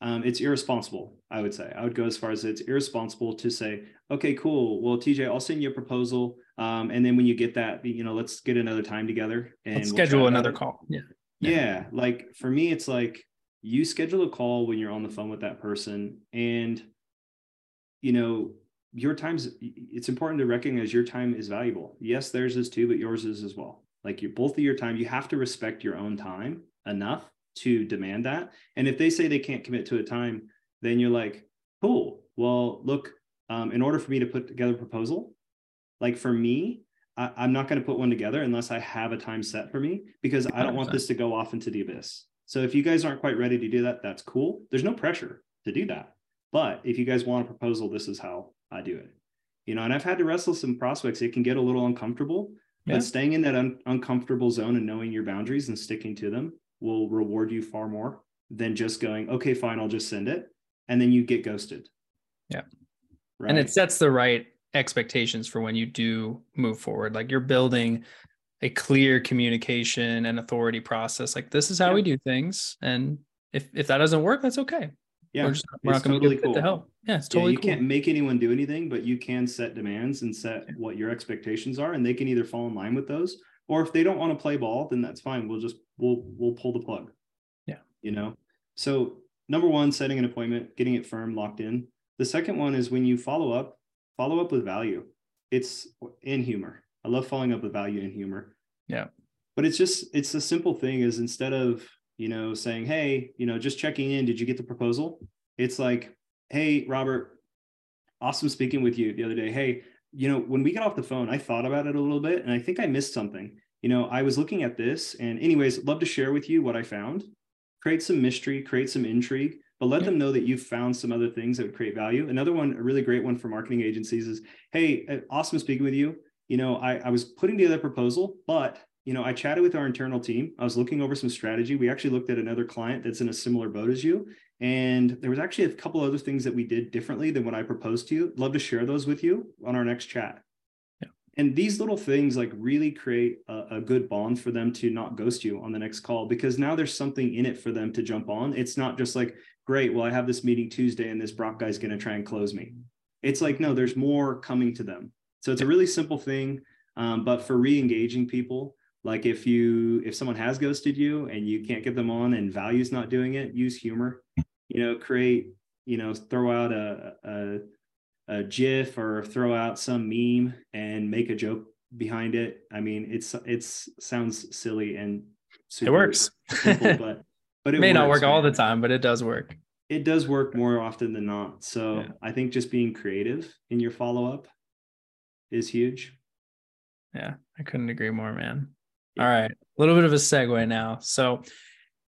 um, it's irresponsible. I would say I would go as far as it's irresponsible to say, okay, cool. Well, TJ, I'll send you a proposal, um, and then when you get that, you know, let's get another time together and let's schedule we'll another call. Yeah. yeah, yeah. Like for me, it's like you schedule a call when you're on the phone with that person, and you know your time's. It's important to recognize your time is valuable. Yes, theirs is too, but yours is as well. Like you, both of your time, you have to respect your own time enough to demand that. And if they say they can't commit to a time, then you're like, cool. Well, look, um, in order for me to put together a proposal, like for me, I, am not going to put one together unless I have a time set for me because I don't 100%. want this to go off into the abyss. So if you guys aren't quite ready to do that, that's cool. There's no pressure to do that. But if you guys want a proposal, this is how I do it. You know, and I've had to wrestle some prospects. It can get a little uncomfortable, yeah. but staying in that un- uncomfortable zone and knowing your boundaries and sticking to them will reward you far more than just going, okay, fine, I'll just send it. And then you get ghosted. Yeah. Right? And it sets the right expectations for when you do move forward. Like you're building a clear communication and authority process. Like this is how yeah. we do things. And if if that doesn't work, that's okay. Yeah. We're, just, we're not going to be cool. to help. Yeah, it's totally yeah, you cool. can't make anyone do anything, but you can set demands and set what your expectations are, and they can either fall in line with those or if they don't want to play ball then that's fine. We'll just we'll we'll pull the plug. Yeah. You know? So number one setting an appointment getting it firm locked in. The second one is when you follow up follow up with value. It's in humor. I love following up with value and humor. Yeah. But it's just it's a simple thing is instead of you know saying hey you know just checking in did you get the proposal it's like hey robert awesome speaking with you the other day hey you know, when we got off the phone, I thought about it a little bit and I think I missed something. You know, I was looking at this and, anyways, love to share with you what I found. Create some mystery, create some intrigue, but let them know that you've found some other things that would create value. Another one, a really great one for marketing agencies is Hey, uh, awesome speaking with you. You know, I, I was putting together a proposal, but you know, I chatted with our internal team. I was looking over some strategy. We actually looked at another client that's in a similar boat as you. And there was actually a couple other things that we did differently than what I proposed to you. Love to share those with you on our next chat. Yeah. And these little things like really create a, a, good bond for them to not ghost you on the next call because now there's something in it for them to jump on. It's not just like, great, well, I have this meeting Tuesday and this Brock guy's going to try and close me. It's like, no, there's more coming to them. So it's a really simple thing. Um, but for re-engaging people, like if you if someone has ghosted you and you can't get them on and value's not doing it use humor. You know create you know throw out a, a a gif or throw out some meme and make a joke behind it. I mean it's it's sounds silly and it works. simple, but but it may works, not work man. all the time but it does work. It does work more often than not. So yeah. i think just being creative in your follow-up is huge. Yeah i couldn't agree more man all right. A little bit of a segue now. So,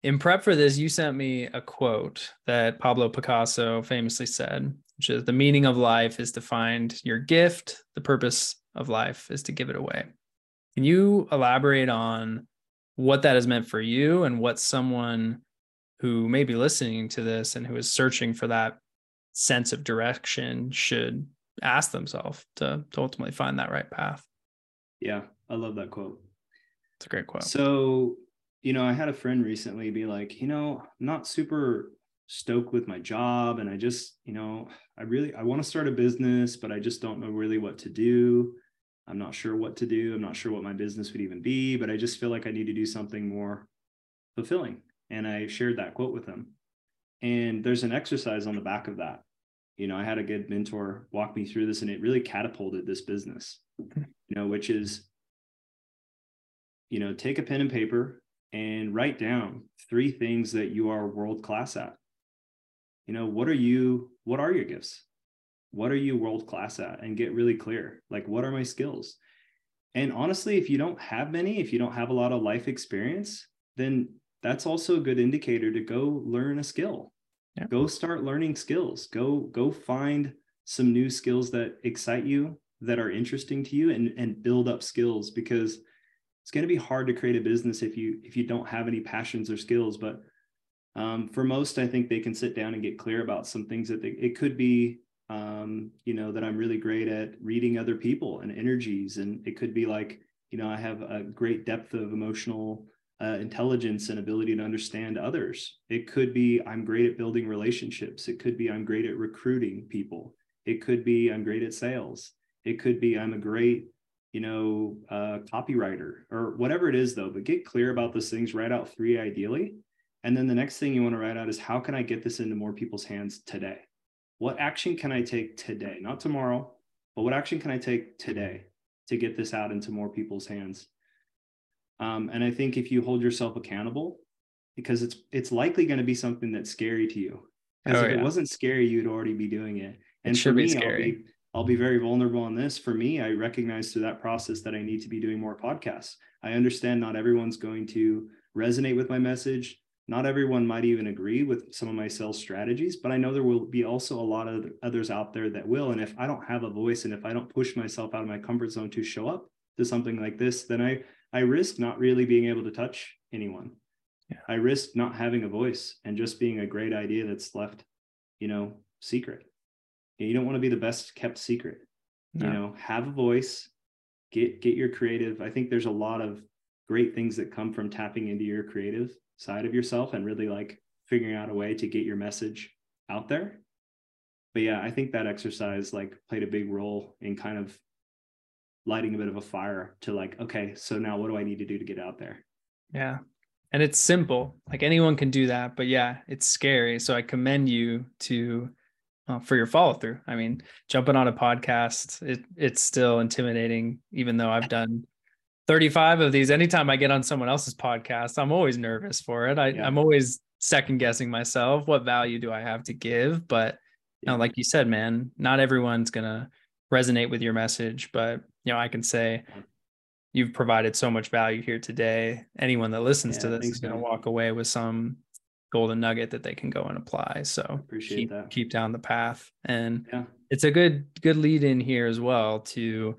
in prep for this, you sent me a quote that Pablo Picasso famously said, which is the meaning of life is to find your gift, the purpose of life is to give it away. Can you elaborate on what that has meant for you and what someone who may be listening to this and who is searching for that sense of direction should ask themselves to, to ultimately find that right path? Yeah, I love that quote. It's a great quote. So, you know, I had a friend recently be like, you know, I'm not super stoked with my job and I just, you know, I really I want to start a business, but I just don't know really what to do. I'm not sure what to do. I'm not sure what my business would even be, but I just feel like I need to do something more fulfilling. And I shared that quote with him. And there's an exercise on the back of that. You know, I had a good mentor walk me through this and it really catapulted this business, you know, which is you know, take a pen and paper and write down three things that you are world class at. You know, what are you, what are your gifts? What are you world class at? And get really clear. Like, what are my skills? And honestly, if you don't have many, if you don't have a lot of life experience, then that's also a good indicator to go learn a skill. Yeah. Go start learning skills. Go go find some new skills that excite you, that are interesting to you and and build up skills because it's going to be hard to create a business if you if you don't have any passions or skills but um, for most i think they can sit down and get clear about some things that they, it could be um, you know that i'm really great at reading other people and energies and it could be like you know i have a great depth of emotional uh, intelligence and ability to understand others. It could be I'm great at building relationships. It could be I'm great at recruiting people. It could be I'm great at sales. It could be I'm a great, you know, uh, copywriter or whatever it is, though. But get clear about those things. Write out three ideally. And then the next thing you want to write out is how can I get this into more people's hands today? What action can I take today? Not tomorrow, but what action can I take today to get this out into more people's hands? Um, and I think if you hold yourself accountable, because it's it's likely going to be something that's scary to you. Because oh, if yeah. it wasn't scary, you'd already be doing it. And it for me, I'll be, I'll be very vulnerable on this. For me, I recognize through that process that I need to be doing more podcasts. I understand not everyone's going to resonate with my message. Not everyone might even agree with some of my sales strategies, but I know there will be also a lot of others out there that will. And if I don't have a voice and if I don't push myself out of my comfort zone to show up to something like this, then I I risk not really being able to touch anyone. Yeah. I risk not having a voice and just being a great idea that's left, you know, secret. You don't want to be the best kept secret. No. You know, have a voice, get get your creative. I think there's a lot of great things that come from tapping into your creative side of yourself and really like figuring out a way to get your message out there. But yeah, I think that exercise like played a big role in kind of lighting a bit of a fire to like, okay, so now what do I need to do to get out there? Yeah. And it's simple. Like anyone can do that, but yeah, it's scary. So I commend you to uh, for your follow through. I mean, jumping on a podcast, it it's still intimidating even though I've done 35 of these. Anytime I get on someone else's podcast, I'm always nervous for it. I, yeah. I'm always second guessing myself. What value do I have to give? But you know, like you said, man, not everyone's gonna resonate with your message, but you know, I can say you've provided so much value here today. Anyone that listens yeah, to this is going to walk away with some golden nugget that they can go and apply. So appreciate keep, that. Keep down the path. And yeah. it's a good, good lead in here as well to, you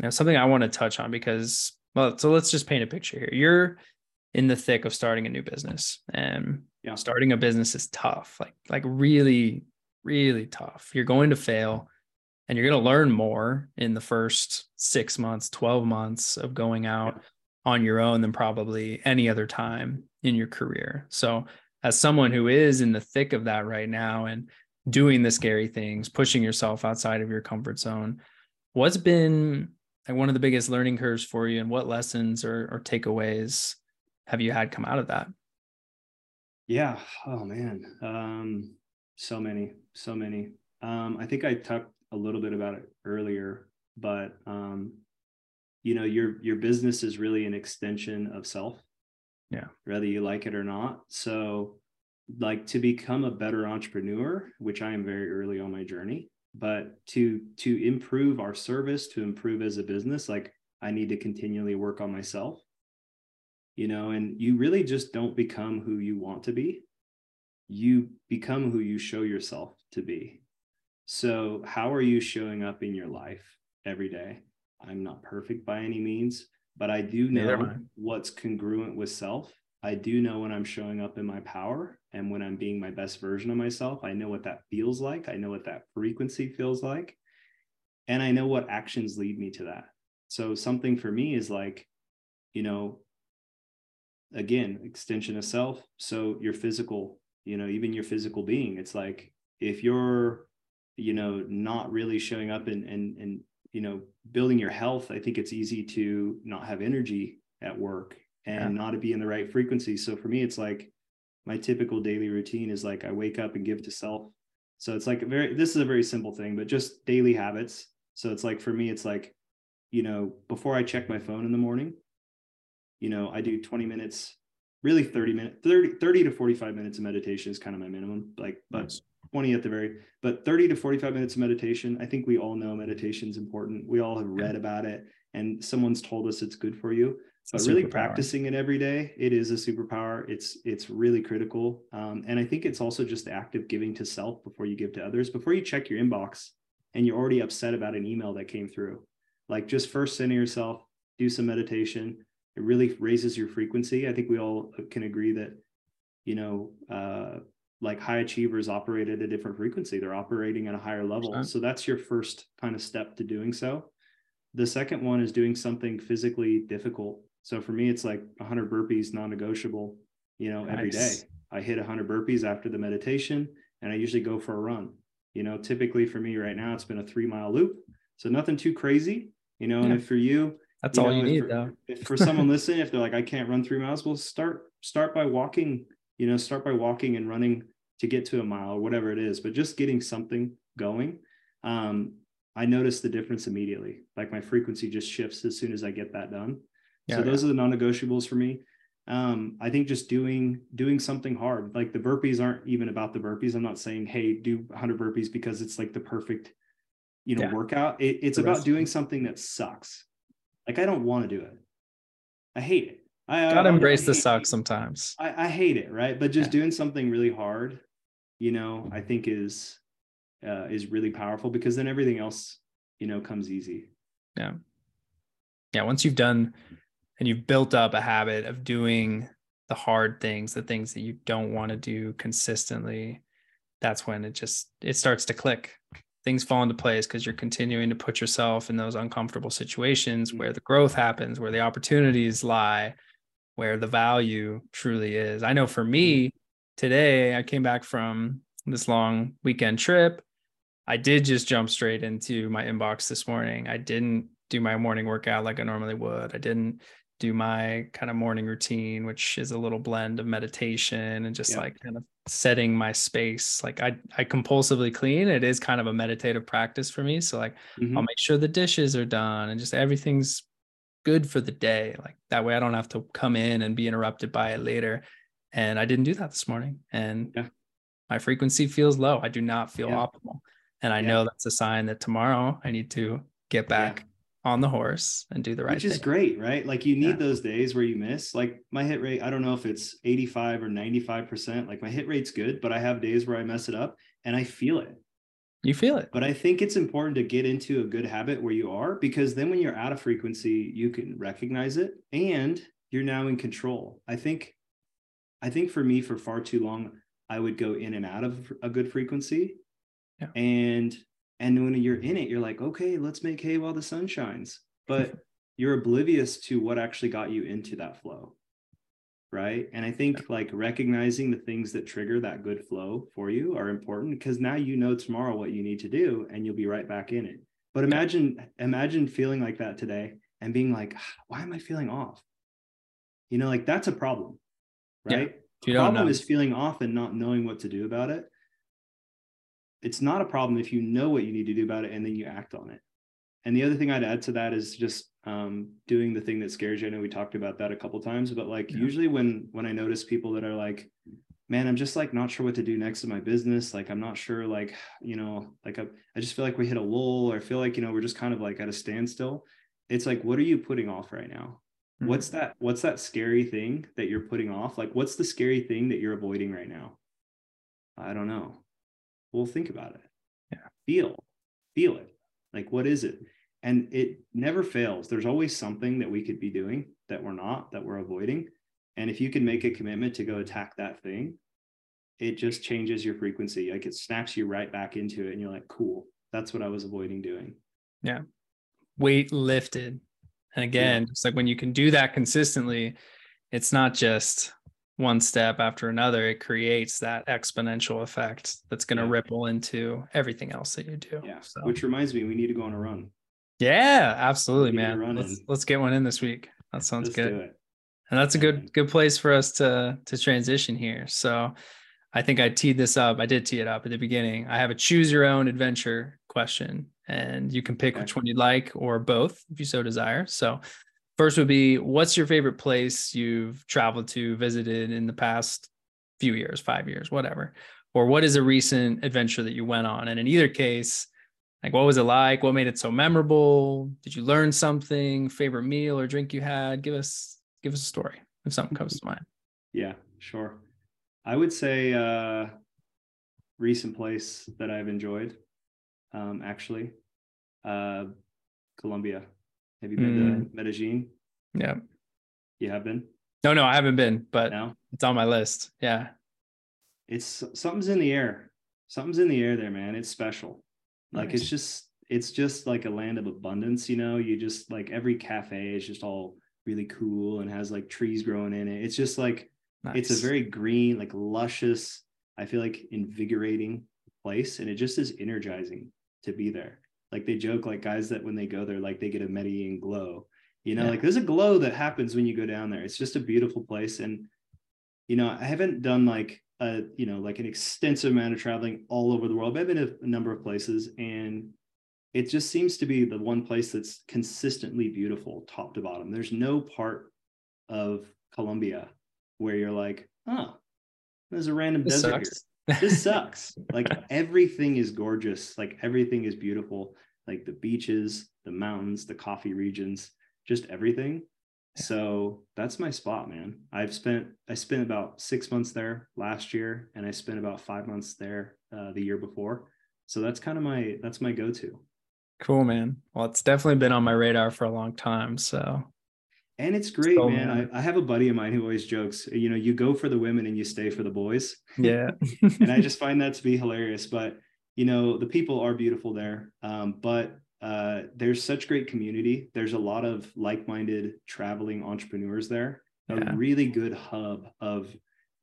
know, something I want to touch on because, well, so let's just paint a picture here. You're in the thick of starting a new business and yeah. starting a business is tough, like, like really, really tough. You're going to fail and you're going to learn more in the first six months, 12 months of going out yeah. On your own than probably any other time in your career. So, as someone who is in the thick of that right now and doing the scary things, pushing yourself outside of your comfort zone, what's been like one of the biggest learning curves for you and what lessons or, or takeaways have you had come out of that? Yeah. Oh man. Um, so many, so many. Um, I think I talked a little bit about it earlier, but um, you know, your your business is really an extension of self. Yeah. Whether you like it or not. So like to become a better entrepreneur, which I am very early on my journey, but to to improve our service, to improve as a business, like I need to continually work on myself. You know, and you really just don't become who you want to be. You become who you show yourself to be. So, how are you showing up in your life every day? I'm not perfect by any means, but I do know what's congruent with self. I do know when I'm showing up in my power and when I'm being my best version of myself. I know what that feels like. I know what that frequency feels like. And I know what actions lead me to that. So, something for me is like, you know, again, extension of self. So, your physical, you know, even your physical being, it's like if you're you know not really showing up and and and you know building your health i think it's easy to not have energy at work and yeah. not to be in the right frequency so for me it's like my typical daily routine is like i wake up and give to self so it's like a very this is a very simple thing but just daily habits so it's like for me it's like you know before i check my phone in the morning you know i do 20 minutes really 30 minutes 30 30 to 45 minutes of meditation is kind of my minimum like but nice. 20 at the very, but 30 to 45 minutes of meditation. I think we all know meditation is important. We all have read about it and someone's told us it's good for you. But really practicing it every day, it is a superpower. It's it's really critical. Um, and I think it's also just the act of giving to self before you give to others. Before you check your inbox and you're already upset about an email that came through, like just first center yourself, do some meditation. It really raises your frequency. I think we all can agree that, you know, uh, like high achievers operate at a different frequency they're operating at a higher level sure. so that's your first kind of step to doing so the second one is doing something physically difficult So for me, it's like 100 burpees, non-negotiable. You know, every day I hit 100 burpees after the meditation, and I usually go for a run. You know, typically for me right now, it's been a three mile loop, so nothing too crazy. You know, and if for you, That's you all know, you need, for, though. if for someone listening, if they're like, I can't run three miles, well, start start by walking. You know, start by walking and running to get to a mile or whatever it is, but just getting something going. Um, I notice the difference immediately. Like my frequency just shifts as soon as I get that done. Yeah, so those are the non-negotiables for me. Um, I think just doing doing something hard, like the burpees aren't even about the burpees. I'm not saying, hey, do 100 burpees because it's like the perfect, you know, Yeah. workout. It, it's The about doing something that sucks. Like I don't want to do it. I hate it. I Gotta I- embrace I the suck sometimes. I, I hate it, right? But just Yeah. doing something really hard, you know, I think is uh, is really powerful because then everything else, you know, comes easy. yeah Yeah. once you've done and you've built up a habit of doing the hard things the things that you don't want to do consistently that's when it just it starts to click things fall into place because you're continuing to put yourself in those uncomfortable situations where the growth happens where the opportunities lie where the value truly is i know for me today i came back from this long weekend trip i did just jump straight into my inbox this morning i didn't do my morning workout like I normally would. I didn't do my kind of morning routine, which is a little blend of meditation and just Yeah. like kind of setting my space. Like I I compulsively clean. It is kind of a meditative practice for me. So like Mhm. I'll make sure the dishes are done and just everything's good for the day. Like that way I don't have to come in and be interrupted by it later. And I didn't do that this morning. And Yeah. my frequency feels low. I do not feel Yeah. optimal. And I Yeah. know that's a sign that tomorrow I need to get back on the horse and do the right Which is thing. great, right? Like you need Yeah. those days where you miss. Like my hit rate, I don't know if it's 85 or 95%. Like my hit rate's good, but I have days where I mess it up and I feel it. You feel it. But I think it's important to get into a good habit where you are because then when you're out of frequency, you can recognize it and you're now in control. I think I think for me for far too long I would go in and out of a good frequency. Yeah. And and when you're in it you're like, "Okay, let's make hay while the sun shines." But you're oblivious to what actually got you into that flow. Right? And I think like recognizing the things that trigger that good flow for you are important because now you know tomorrow what you need to do and you'll be right back in it. But imagine imagine feeling like that today and being like, "Ah, "Why am I feeling off?" You know, like that's a problem. Yeah. Right? If you The don't problem know. is feeling off and not knowing what to do about it. It's not a problem if you know what you need to do about it and then you act on it. And the other thing I'd add to that is just um, doing the thing that scares you. I know we talked about that a couple times, but like Yeah. usually when when I notice people that are like, man, I'm just like not sure what to do next in my business. Like I'm not sure, like you know, like I, I just feel like we hit a lull, or I feel like you know we're just kind of like at a standstill. It's like, what are you putting off right now? Mhm. What's that? What's that scary thing that you're putting off? Like, what's the scary thing that you're avoiding right now? I don't know. Well, think about it. Yeah. Feel, feel it. Like, what is it? And it never fails. There's always something that we could be doing that we're not, that we're avoiding. And if you can make a commitment to go attack that thing, it just changes your frequency. Like it snaps you right back into it. And you're like, cool, that's what I was avoiding doing. Yeah. Weight lifted. And again, it's like when you can do that consistently, it's not just one step after another. It creates that exponential effect that's going to Yeah. ripple into everything else that you do. Yeah. So, Which reminds me, we need to go on a run. yeah, absolutely, We need to man. Let's, let's get one in this week. That sounds Let's good. And that's a good good place for us to to transition here. So I think I teed this up. I did tee it up at the beginning. I have a choose your own adventure question, and you can pick Okay. which one you'd like or both if you so desire. So first would be what's your favorite place you've traveled to, visited in the past few years, five years, whatever. Or what is a recent adventure that you went on? And in either case, like what was it like? What made it so memorable? Did you learn something? Favorite meal or drink you had? Give us give us a story if something comes to mind. Yeah, sure. I would say uh recent place that I've enjoyed, um, actually. Uh Colombia. Have you been Mm. to Medellin? Yeah. You have been? No, no, I haven't been, but No? it's on my list. Yeah. It's something's in the air. Something's in the air there, man. It's special. Like Nice. it's just it's just like a land of abundance, you know. You just like every cafe is just all really cool and has like trees growing in it. It's just like Nice. it's a very green, like luscious, I feel like invigorating place. And it just is energizing to be there. Like they joke, like guys that when they go there, like they get a Medellin glow. You know, Yeah. like there's a glow that happens when you go down there. It's just a beautiful place. And, you know, I haven't done like a, you know, like an extensive amount of traveling all over the world, but I've been to a number of places and it just seems to be the one place that's consistently beautiful top to bottom. There's no part of Colombia where you're like, oh, there's a random This desert. This sucks. like everything is gorgeous. Like everything is beautiful. Like the beaches, the mountains, the coffee regions, just everything. So that's my spot, man. I've spent I spent about six months there last year, and I spent about five months there uh, the year before. So that's kind of my that's my go-to. Cool, man. Well, it's definitely been on my radar for a long time. So And it's great, So, man. man. I, I have a buddy of mine who always jokes, you know, you go for the women and you stay for the boys. yeah. and I just find that to be hilarious. But you know, the people are beautiful there. Um, but uh, there's such great community. There's a lot of like-minded traveling entrepreneurs there. A really good hub of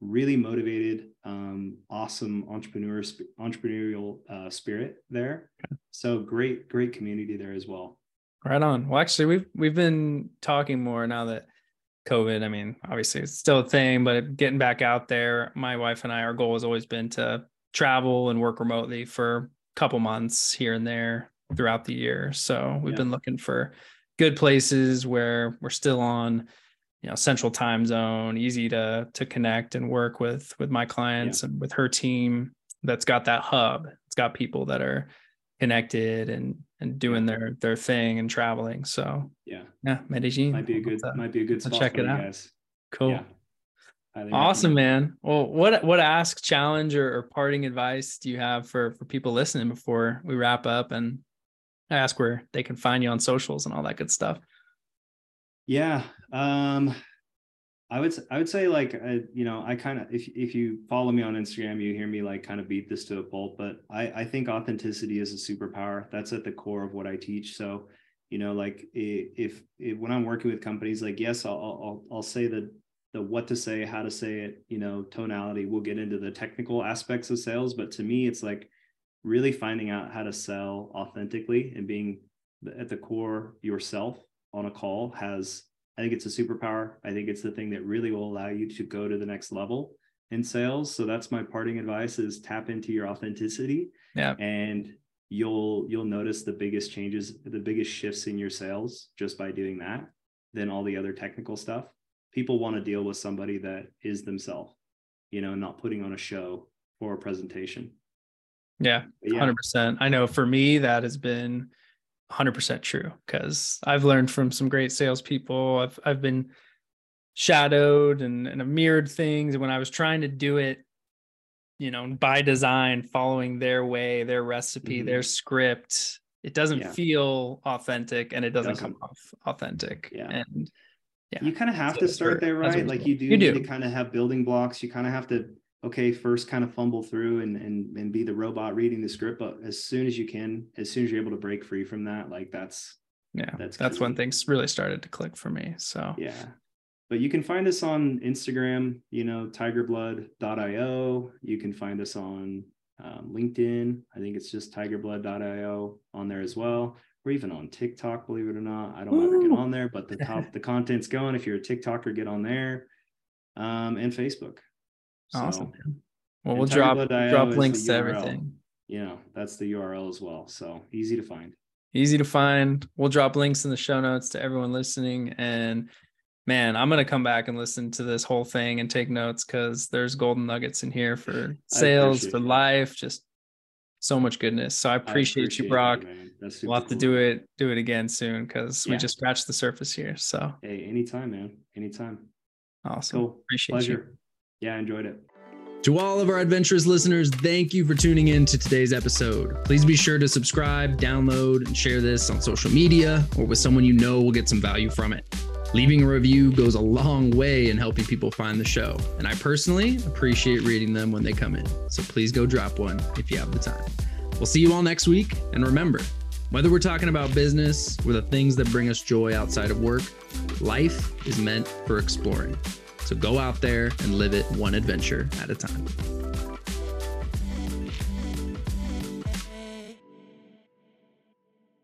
really motivated, um, awesome entrepreneur sp- entrepreneurial uh, spirit there. So great, great community there as well. Right on. Well, actually, we've we've been talking more now that COVID. I mean, obviously, it's still a thing, but getting back out there. My wife and I, our goal has always been to travel and work remotely for a couple months here and there throughout the year. So we've Yeah. been looking for good places where we're still on, you know, central time zone, easy to to connect and work with with my clients and with her team. That's got that hub. It's got people that are connected and and doing their their thing and traveling. So Yeah, yeah, Medellin might be a good, might be a good I'll spot check it out. guys. cool. Yeah. Awesome, man. Well, what what ask, challenge, or, or parting advice do you have for for people listening before we wrap up and I ask where they can find you on socials and all that good stuff? Yeah. Um I would I would say like uh, you know I kind of if if you follow me on Instagram you hear me like kind of beat this to a pulp but I I think authenticity is a superpower. That's at the core of what I teach. So you know like if, if when I'm working with companies like yes I'll I'll I'll say the the what to say how to say it you know tonality. We'll get into the technical aspects of sales but to me it's like really finding out how to sell authentically and being at the core yourself on a call has I think it's a superpower. I think it's the thing that really will allow you to go to the next level in sales. So that's my parting advice is tap into your authenticity Yeah. and you'll you'll notice the biggest changes, the biggest shifts in your sales just by doing that than all the other technical stuff. People want to deal with somebody that is themselves, you know, not putting on a show or a presentation. Yeah, yeah, hundred percent. I know for me that has been hundred percent true because I've learned from some great salespeople. I've I've been shadowed and and have mirrored things And when I was trying to do it, you know, by design, following their way, their recipe, Mhm. their script. It doesn't Yeah. feel authentic and it doesn't, come Doesn't. off authentic. Yeah. And yeah, you kind of have So to start there, right? Like you do You need to kind of have building blocks. You kind of have to, okay, first kind of fumble through and and and be the robot reading the script. But as soon as you can, as soon as you're able to break free from that, like that's yeah, That's that's when things really started to click for me. So yeah. But you can find us on Instagram, you know, tigerblood.io. You can find us on um, LinkedIn. I think it's just tigerblood.io on there as well. Or even on TikTok, believe it or not. I don't ever get on there, but the top the content's going. If you're a TikToker, get on there. Um, and Facebook. So, awesome. Well, we'll drop drop links to everything. Yeah, that's the URL as well. So easy to find. easy to find. We'll drop links in the show notes to everyone listening. And man, I'm gonna come back and listen to this whole thing and take notes because there's golden nuggets in here for sales, for life, just so much goodness. So I I appreciate, you, Brock. We'll have super to do it, do it again soon because we just scratched the surface here. So Hey, anytime, man. Anytime. awesome. Cool. Appreciate you. Yeah, I enjoyed it. To all of our adventurous listeners, thank you for tuning in to today's episode. Please be sure to subscribe, download, and share this on social media or with someone you know will get some value from it. Leaving a review goes a long way in helping people find the show, and I personally appreciate reading them when they come in. So please go drop one if you have the time. We'll see you all next week, and remember, Whether we're talking about business or the things that bring us joy outside of work, life is meant for exploring. So go out there and live it one adventure at a time.